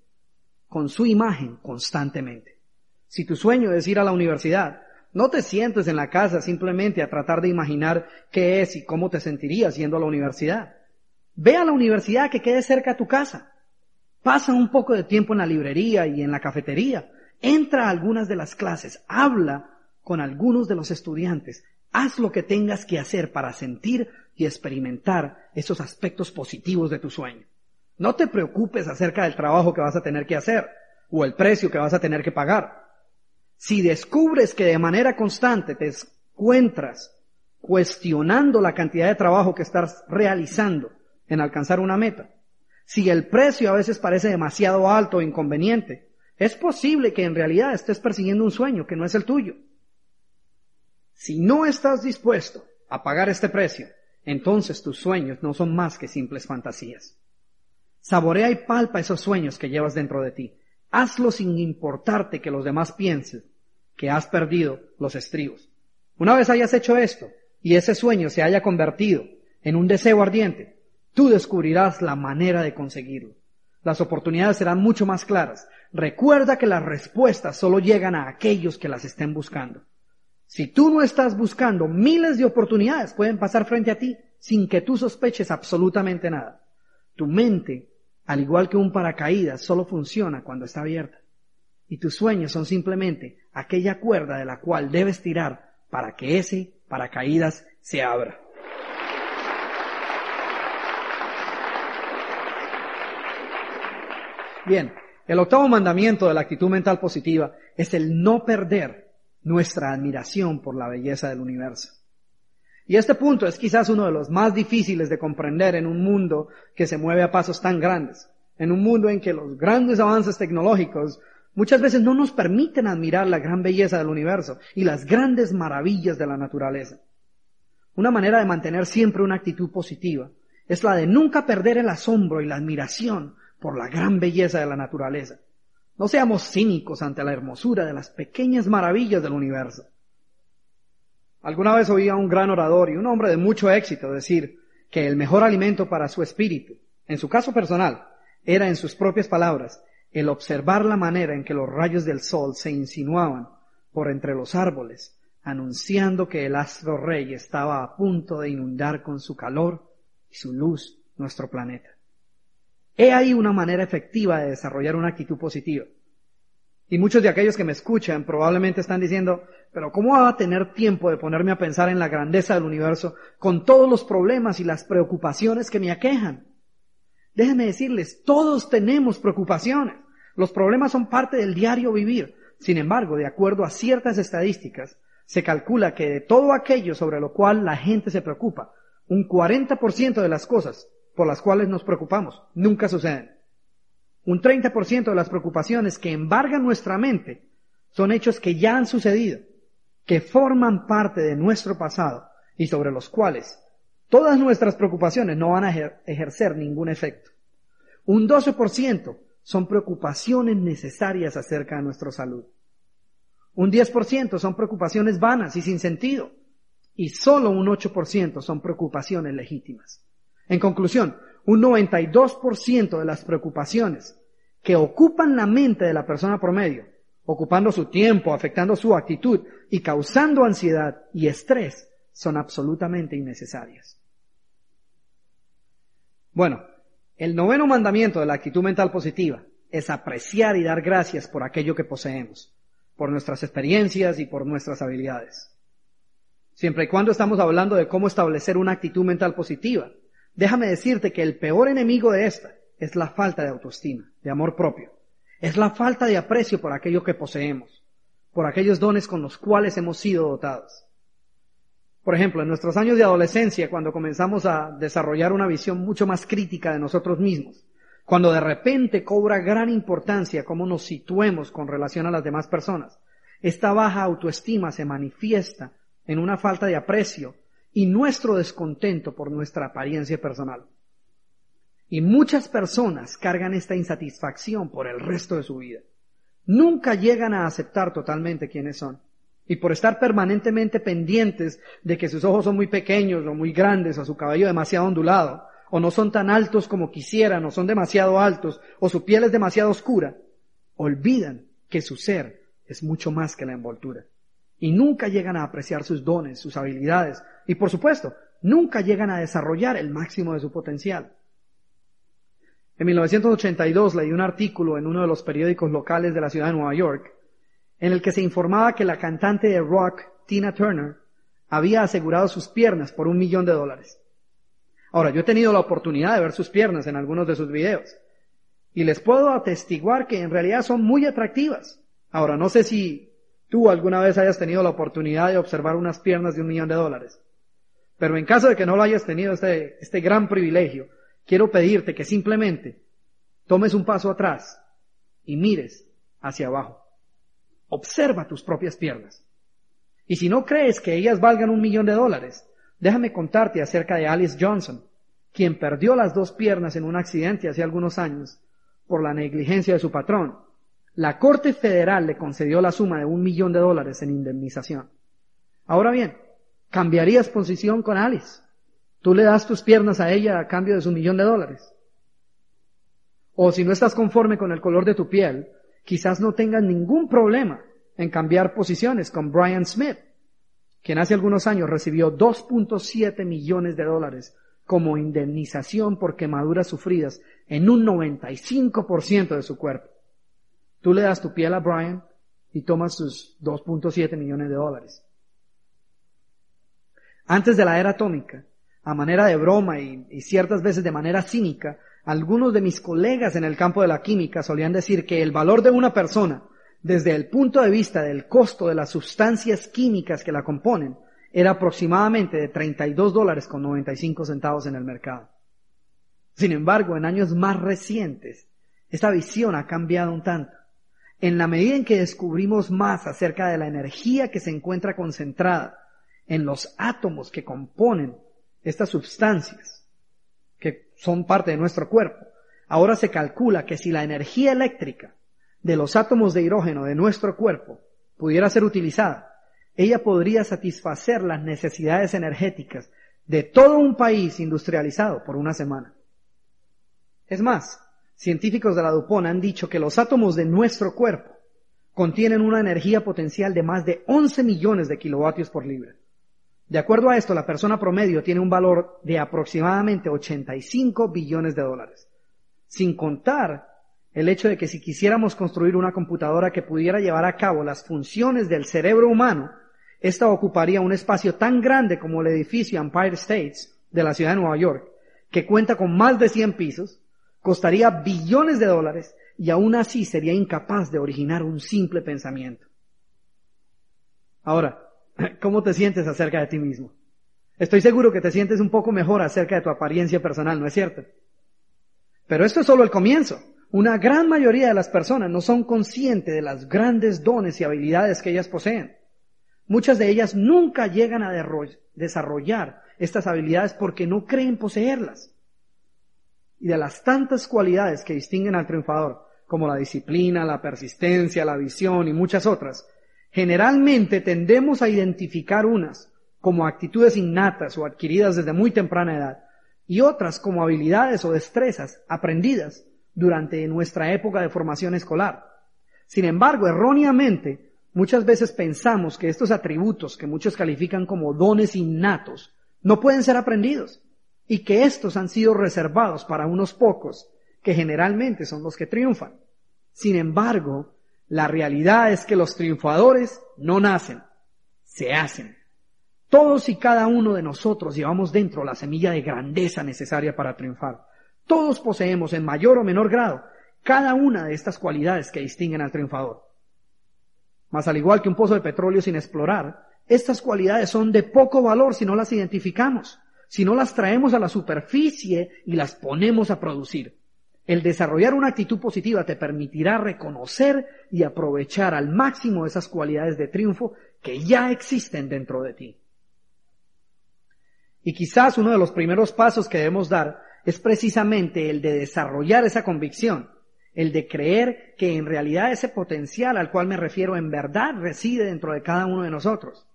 con su imagen constantemente. Si tu sueño es ir a la universidad, no te sientes en la casa simplemente a tratar de imaginar qué es y cómo te sentirías yendo a la universidad. Ve a la universidad que quede cerca de tu casa. Pasa un poco de tiempo en la librería y en la cafetería Entra a algunas de las clases, habla con algunos de los estudiantes, haz lo que tengas que hacer para sentir y experimentar esos aspectos positivos de tu sueño. No te preocupes acerca del trabajo que vas a tener que hacer o el precio que vas a tener que pagar. Si descubres que de manera constante te encuentras cuestionando la cantidad de trabajo que estás realizando en alcanzar una meta, si el precio a veces parece demasiado alto o inconveniente, es posible que en realidad estés persiguiendo un sueño que no es el tuyo. Si no estás dispuesto a pagar este precio, entonces tus sueños no son más que simples fantasías. Saborea y palpa esos sueños que llevas dentro de ti. Hazlo sin importarte que los demás piensen que has perdido los estribos. Una vez hayas hecho esto y ese sueño se haya convertido en un deseo ardiente, tú descubrirás la manera de conseguirlo. Las oportunidades serán mucho más claras. Recuerda que las respuestas solo llegan a aquellos que las estén buscando. Si tú no estás buscando, miles de oportunidades pueden pasar frente a ti sin que tú sospeches absolutamente nada. Tu mente, al igual que un paracaídas, solo funciona cuando está abierta. Y tus sueños son simplemente aquella cuerda de la cual debes tirar para que ese paracaídas se abra. Bien, el octavo mandamiento de la actitud mental positiva es el no perder nuestra admiración por la belleza del universo. Y este punto es quizás uno de los más difíciles de comprender en un mundo que se mueve a pasos tan grandes, en un mundo en que los grandes avances tecnológicos muchas veces no nos permiten admirar la gran belleza del universo y las grandes maravillas de la naturaleza. Una manera de mantener siempre una actitud positiva es la de nunca perder el asombro y la admiración por la gran belleza de la naturaleza. No seamos cínicos ante la hermosura de las pequeñas maravillas del universo. Alguna vez oí a un gran orador y un hombre de mucho éxito decir que el mejor alimento para su espíritu, en su caso personal, era en sus propias palabras, el observar la manera en que los rayos del sol se insinuaban por entre los árboles, anunciando que el astro rey estaba a punto de inundar con su calor y su luz nuestro planeta. He ahí una manera efectiva de desarrollar una actitud positiva. Y muchos de aquellos que me escuchan probablemente están diciendo, pero ¿cómo va a tener tiempo de ponerme a pensar en la grandeza del universo con todos los problemas y las preocupaciones que me aquejan? Déjenme decirles, todos tenemos preocupaciones. Los problemas son parte del diario vivir. Sin embargo, de acuerdo a ciertas estadísticas, se calcula que de todo aquello sobre lo cual la gente se preocupa, un 40% de las cosas por las cuales nos preocupamos nunca suceden. Un 30% de las preocupaciones que embargan nuestra mente son hechos que ya han sucedido, que forman parte de nuestro pasado y sobre los cuales todas nuestras preocupaciones no van a ejercer ningún efecto. Un 12% son preocupaciones necesarias acerca de nuestra salud. Un 10% son preocupaciones vanas y sin sentido. Y solo un 8% son preocupaciones legítimas. En conclusión, un 92% de las preocupaciones que ocupan la mente de la persona promedio, ocupando su tiempo, afectando su actitud y causando ansiedad y estrés, son absolutamente innecesarias. Bueno, el noveno mandamiento de la actitud mental positiva es apreciar y dar gracias por aquello que poseemos, por nuestras experiencias y por nuestras habilidades. Siempre y cuando estamos hablando de cómo establecer una actitud mental positiva, Déjame decirte que el peor enemigo de esta es la falta de autoestima, de amor propio. Es la falta de aprecio por aquello que poseemos, por aquellos dones con los cuales hemos sido dotados. Por ejemplo, en nuestros años de adolescencia, cuando comenzamos a desarrollar una visión mucho más crítica de nosotros mismos, cuando de repente cobra gran importancia cómo nos situemos con relación a las demás personas, esta baja autoestima se manifiesta en una falta de aprecio y nuestro descontento por nuestra apariencia personal. Y muchas personas cargan esta insatisfacción por el resto de su vida. Nunca llegan a aceptar totalmente quiénes son. Y por estar permanentemente pendientes de que sus ojos son muy pequeños o muy grandes o su cabello demasiado ondulado, o no son tan altos como quisieran, o son demasiado altos, o su piel es demasiado oscura, olvidan que su ser es mucho más que la envoltura y nunca llegan a apreciar sus dones, sus habilidades y por supuesto, nunca llegan a desarrollar el máximo de su potencial. En 1982 leí un artículo en uno de los periódicos locales de la ciudad de Nueva York en el que se informaba que la cantante de rock, Tina Turner, había asegurado sus piernas por un millón de dólares. Ahora, yo he tenido la oportunidad de ver sus piernas en algunos de sus videos y les puedo atestiguar que en realidad son muy atractivas. Ahora, no sé si tú alguna vez hayas tenido la oportunidad de observar unas piernas de un millón de dólares, pero en caso de que no lo hayas tenido este, este gran privilegio, quiero pedirte que simplemente tomes un paso atrás y mires hacia abajo. Observa tus propias piernas. Y si no crees que ellas valgan un millón de dólares, déjame contarte acerca de Alice Johnson, quien perdió las dos piernas en un accidente hace algunos años por la negligencia de su patrón. La Corte Federal le concedió la suma de un millón de dólares en indemnización. Ahora bien, ¿cambiarías posición con Alice? ¿Tú le das tus piernas a ella a cambio de su millón de dólares? O si no estás conforme con el color de tu piel, quizás no tengas ningún problema en cambiar posiciones con Brian Smith, quien hace algunos años recibió 2.7 millones de dólares como indemnización por quemaduras sufridas en un 95% de su cuerpo. Tú le das tu piel a Brian y tomas sus 2.7 millones de dólares. Antes de la era atómica, a manera de broma y, y, ciertas veces de manera cínica, algunos de mis colegas en el campo de la química solían decir que el valor de una persona desde el punto de vista del costo de las sustancias químicas que la componen, era aproximadamente de 32 dólares con 95 centavos en el mercado. Sin embargo, en años más recientes, esta visión ha cambiado un tanto. En la medida en que descubrimos más acerca de la energía que se encuentra concentrada en los átomos que componen estas sustancias, que son parte de nuestro cuerpo, ahora se calcula que si la energía eléctrica de los átomos de hidrógeno de nuestro cuerpo pudiera ser utilizada, ella podría satisfacer las necesidades energéticas de todo un país industrializado por una semana. Es más, científicos de la DuPont han dicho que los átomos de nuestro cuerpo contienen una energía potencial de más de 11 millones de kilovatios por libra. De acuerdo a esto, la persona promedio tiene un valor de aproximadamente 85 billones de dólares, sin contar el hecho de que si quisiéramos construir una computadora que pudiera llevar a cabo las funciones del cerebro humano, esta ocuparía un espacio tan grande como el edificio Empire States de la ciudad de Nueva York, que cuenta con más de 100 pisos, costaría billones de dólares y aún así sería incapaz de originar un simple pensamiento. Ahora, ¿cómo te sientes acerca de ti mismo? Estoy seguro que te sientes un poco mejor acerca de tu apariencia personal, ¿no es cierto? Pero esto es solo el comienzo. Una gran mayoría de las personas no son conscientes de las grandes dones y habilidades que ellas poseen. Muchas de ellas nunca llegan a desarrollar estas habilidades porque no creen poseerlas. Y de las tantas cualidades que distinguen al triunfador, como la disciplina, la persistencia, la visión y muchas otras, generalmente tendemos a identificar unas como actitudes innatas o adquiridas desde muy temprana edad y otras como habilidades o destrezas aprendidas durante nuestra época de formación escolar. Sin embargo, erróneamente, muchas veces pensamos que estos atributos que muchos califican como dones innatos no pueden ser aprendidos y que estos han sido reservados para unos pocos que generalmente son los que triunfan. Sin embargo, la realidad es que los triunfadores no nacen, se hacen. Todos y cada uno de nosotros llevamos dentro la semilla de grandeza necesaria para triunfar. Todos poseemos en mayor o menor grado cada una de estas cualidades que distinguen al triunfador. Mas al igual que un pozo de petróleo sin explorar, estas cualidades son de poco valor si no las identificamos, si no las traemos a la superficie y las ponemos a producir. El desarrollar una actitud positiva te permitirá reconocer y aprovechar al máximo esas cualidades de triunfo que ya existen dentro de ti. Y quizás uno de los primeros pasos que debemos dar es precisamente el de desarrollar esa convicción, el de creer que en realidad ese potencial al cual me refiero en verdad reside dentro de cada uno de nosotros.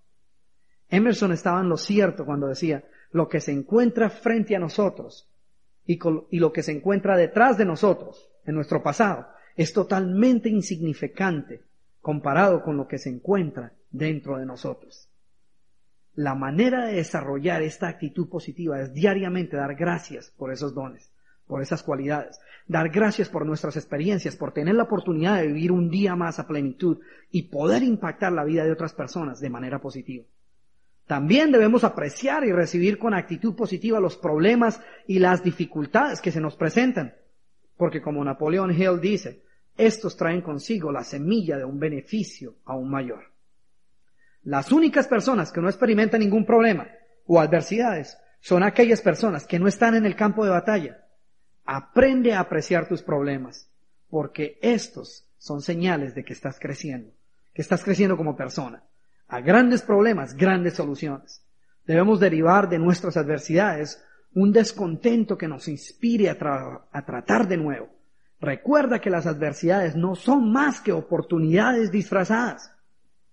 Emerson estaba en lo cierto cuando decía, lo que se encuentra frente a nosotros y, lo que se encuentra detrás de nosotros, en nuestro pasado, es totalmente insignificante comparado con lo que se encuentra dentro de nosotros. La manera de desarrollar esta actitud positiva es diariamente dar gracias por esos dones, por esas cualidades. Dar gracias por nuestras experiencias, por tener la oportunidad de vivir un día más a plenitud y poder impactar la vida de otras personas de manera positiva. También debemos apreciar y recibir con actitud positiva los problemas y las dificultades que se nos presentan. Porque como Napoleón Hill dice, estos traen consigo la semilla de un beneficio aún mayor. Las únicas personas que no experimentan ningún problema o adversidades son aquellas personas que no están en el campo de batalla. Aprende a apreciar tus problemas, porque estos son señales de que estás creciendo, que estás creciendo como persona. A grandes problemas, grandes soluciones. Debemos derivar de nuestras adversidades un descontento que nos inspire a, tratar de nuevo. Recuerda que las adversidades no son más que oportunidades disfrazadas.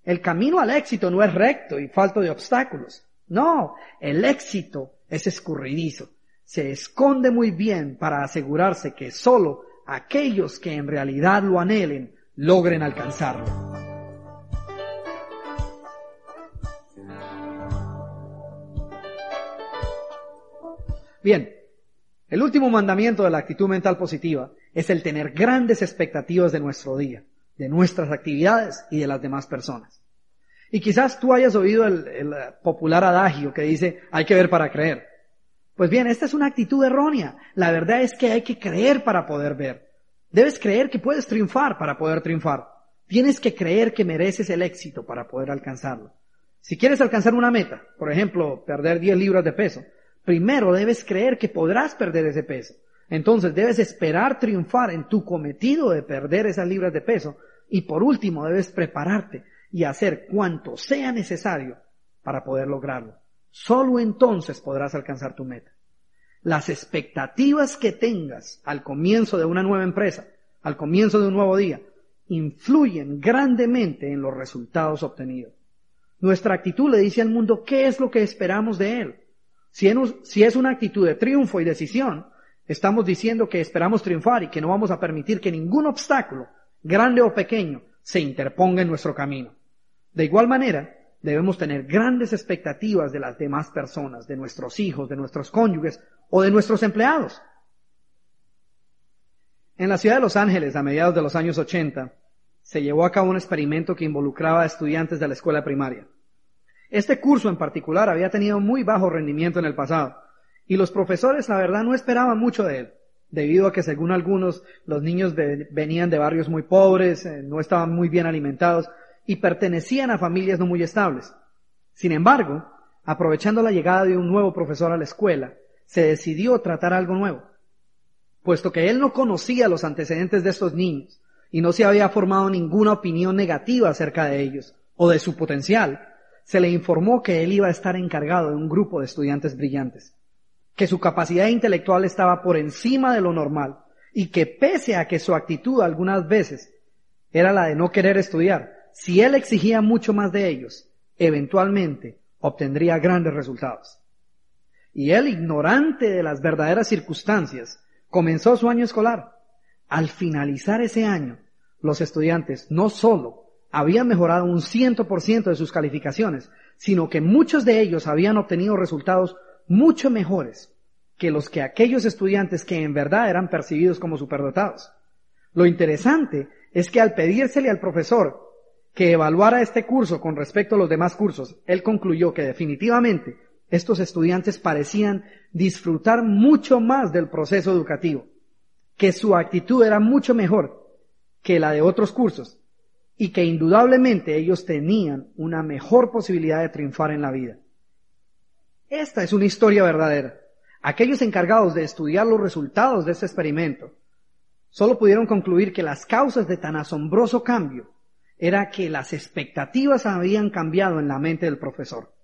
El camino al éxito no es recto y falto de obstáculos. No, el éxito es escurridizo. Se esconde muy bien para asegurarse que solo aquellos que en realidad lo anhelen logren alcanzarlo. Bien, el último mandamiento de la actitud mental positiva es el tener grandes expectativas de nuestro día, de nuestras actividades y de las demás personas. Y quizás tú hayas oído el, popular adagio que dice, hay que ver para creer. Pues bien, esta es una actitud errónea. La verdad es que hay que creer para poder ver. Debes creer que puedes triunfar para poder triunfar. Tienes que creer que mereces el éxito para poder alcanzarlo. Si quieres alcanzar una meta, por ejemplo, perder 10 libras de peso, primero debes creer que podrás perder ese peso. Entonces debes esperar triunfar en tu cometido de perder esas libras de peso. Y por último debes prepararte y hacer cuanto sea necesario para poder lograrlo. Solo entonces podrás alcanzar tu meta. Las expectativas que tengas al comienzo de una nueva empresa, al comienzo de un nuevo día, influyen grandemente en los resultados obtenidos. Nuestra actitud le dice al mundo qué es lo que esperamos de él. Si es una actitud de triunfo y decisión, estamos diciendo que esperamos triunfar y que no vamos a permitir que ningún obstáculo, grande o pequeño, se interponga en nuestro camino. De igual manera, debemos tener grandes expectativas de las demás personas, de nuestros hijos, de nuestros cónyuges o de nuestros empleados. En la ciudad de Los Ángeles, a mediados de los años 80, se llevó a cabo un experimento que involucraba a estudiantes de la escuela primaria. Este curso en particular había tenido muy bajo rendimiento en el pasado, y los profesores la verdad no esperaban mucho de él, debido a que según algunos los niños venían de barrios muy pobres, eh, no estaban muy bien alimentados y pertenecían a familias no muy estables. Sin embargo, aprovechando la llegada de un nuevo profesor a la escuela, se decidió tratar algo nuevo. Puesto que él no conocía los antecedentes de estos niños y no se había formado ninguna opinión negativa acerca de ellos o de su potencial, se le informó que él iba a estar encargado de un grupo de estudiantes brillantes, que su capacidad intelectual estaba por encima de lo normal y que pese a que su actitud algunas veces era la de no querer estudiar, si él exigía mucho más de ellos, eventualmente obtendría grandes resultados. Y él, ignorante de las verdaderas circunstancias, comenzó su año escolar. Al finalizar ese año, los estudiantes no solo habían mejorado un ciento por ciento de sus calificaciones, sino que muchos de ellos habían obtenido resultados mucho mejores que los que aquellos estudiantes que en verdad eran percibidos como superdotados. Lo interesante es que al pedírsele al profesor que evaluara este curso con respecto a los demás cursos, él concluyó que definitivamente estos estudiantes parecían disfrutar mucho más del proceso educativo, que su actitud era mucho mejor que la de otros cursos y que indudablemente ellos tenían una mejor posibilidad de triunfar en la vida. Esta es una historia verdadera. Aquellos encargados de estudiar los resultados de este experimento solo pudieron concluir que las causas de tan asombroso cambio era que las expectativas habían cambiado en la mente del profesor.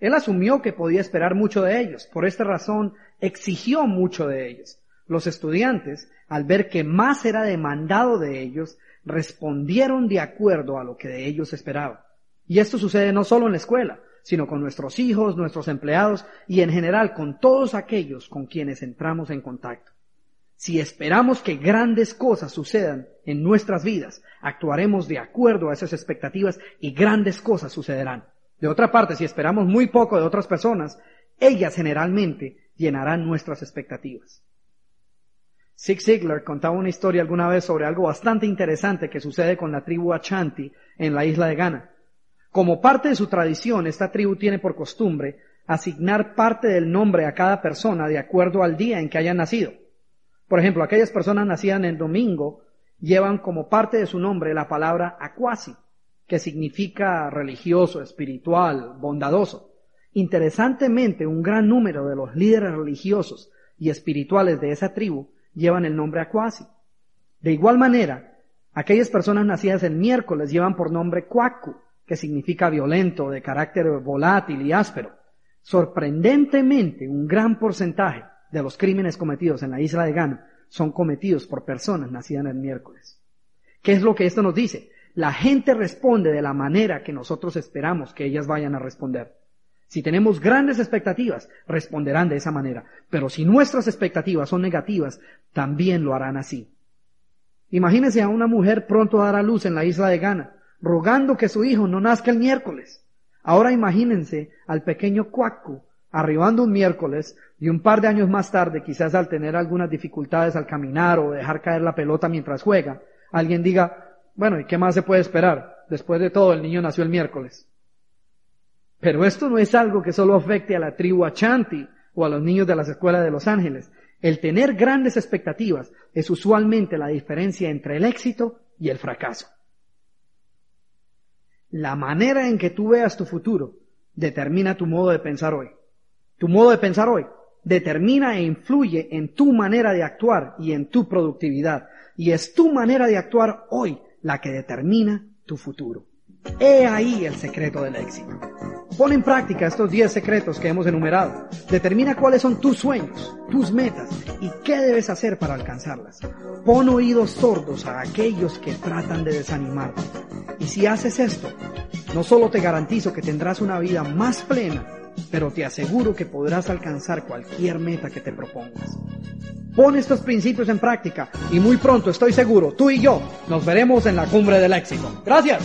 Él asumió que podía esperar mucho de ellos, por esta razón exigió mucho de ellos. Los estudiantes, al ver que más era demandado de ellos, respondieron de acuerdo a lo que de ellos esperaba. Y esto sucede no solo en la escuela, sino con nuestros hijos, nuestros empleados y en general con todos aquellos con quienes entramos en contacto. Si esperamos que grandes cosas sucedan en nuestras vidas, actuaremos de acuerdo a esas expectativas y grandes cosas sucederán. De otra parte, si esperamos muy poco de otras personas, ellas generalmente llenarán nuestras expectativas. Zig Ziglar contaba una historia alguna vez sobre algo bastante interesante que sucede con la tribu Achanti en la isla de Ghana. Como parte de su tradición, esta tribu tiene por costumbre asignar parte del nombre a cada persona de acuerdo al día en que hayan nacido. Por ejemplo, aquellas personas nacidas en domingo llevan como parte de su nombre la palabra Akwasi, que significa religioso, espiritual, bondadoso. Interesantemente, un gran número de los líderes religiosos y espirituales de esa tribu llevan el nombre Akwasi. De igual manera, aquellas personas nacidas el miércoles llevan por nombre Kwaku, que significa violento, de carácter volátil y áspero. Sorprendentemente, un gran porcentaje de los crímenes cometidos en la isla de Ghana son cometidos por personas nacidas el miércoles. ¿Qué es lo que esto nos dice? La gente responde de la manera que nosotros esperamos que ellas vayan a responder. Si tenemos grandes expectativas, responderán de esa manera. Pero si nuestras expectativas son negativas, también lo harán así. Imagínense a una mujer pronto a dar a luz en la isla de Ghana, rogando que su hijo no nazca el miércoles. Ahora imagínense al pequeño Cuacu arribando un miércoles y un par de años más tarde, quizás al tener algunas dificultades al caminar o dejar caer la pelota mientras juega, alguien diga, bueno, ¿y qué más se puede esperar? Después de todo, el niño nació el miércoles. Pero esto no es algo que solo afecte a la tribu Achanti o a los niños de las escuelas de Los Ángeles. El tener grandes expectativas es usualmente la diferencia entre el éxito y el fracaso. La manera en que tú veas tu futuro determina tu modo de pensar hoy. Tu modo de pensar hoy determina e influye en tu manera de actuar y en tu productividad. Y es tu manera de actuar hoy la que determina tu futuro. He ahí el secreto del éxito. Pon en práctica estos 10 secretos que hemos enumerado. Determina cuáles son tus sueños, tus metas y qué debes hacer para alcanzarlas. Pon oídos sordos a aquellos que tratan de desanimarte. Y si haces esto, no solo te garantizo que tendrás una vida más plena, pero te aseguro que podrás alcanzar cualquier meta que te propongas. Pon estos principios en práctica y muy pronto estoy seguro, tú y yo nos veremos en la cumbre del éxito. Gracias.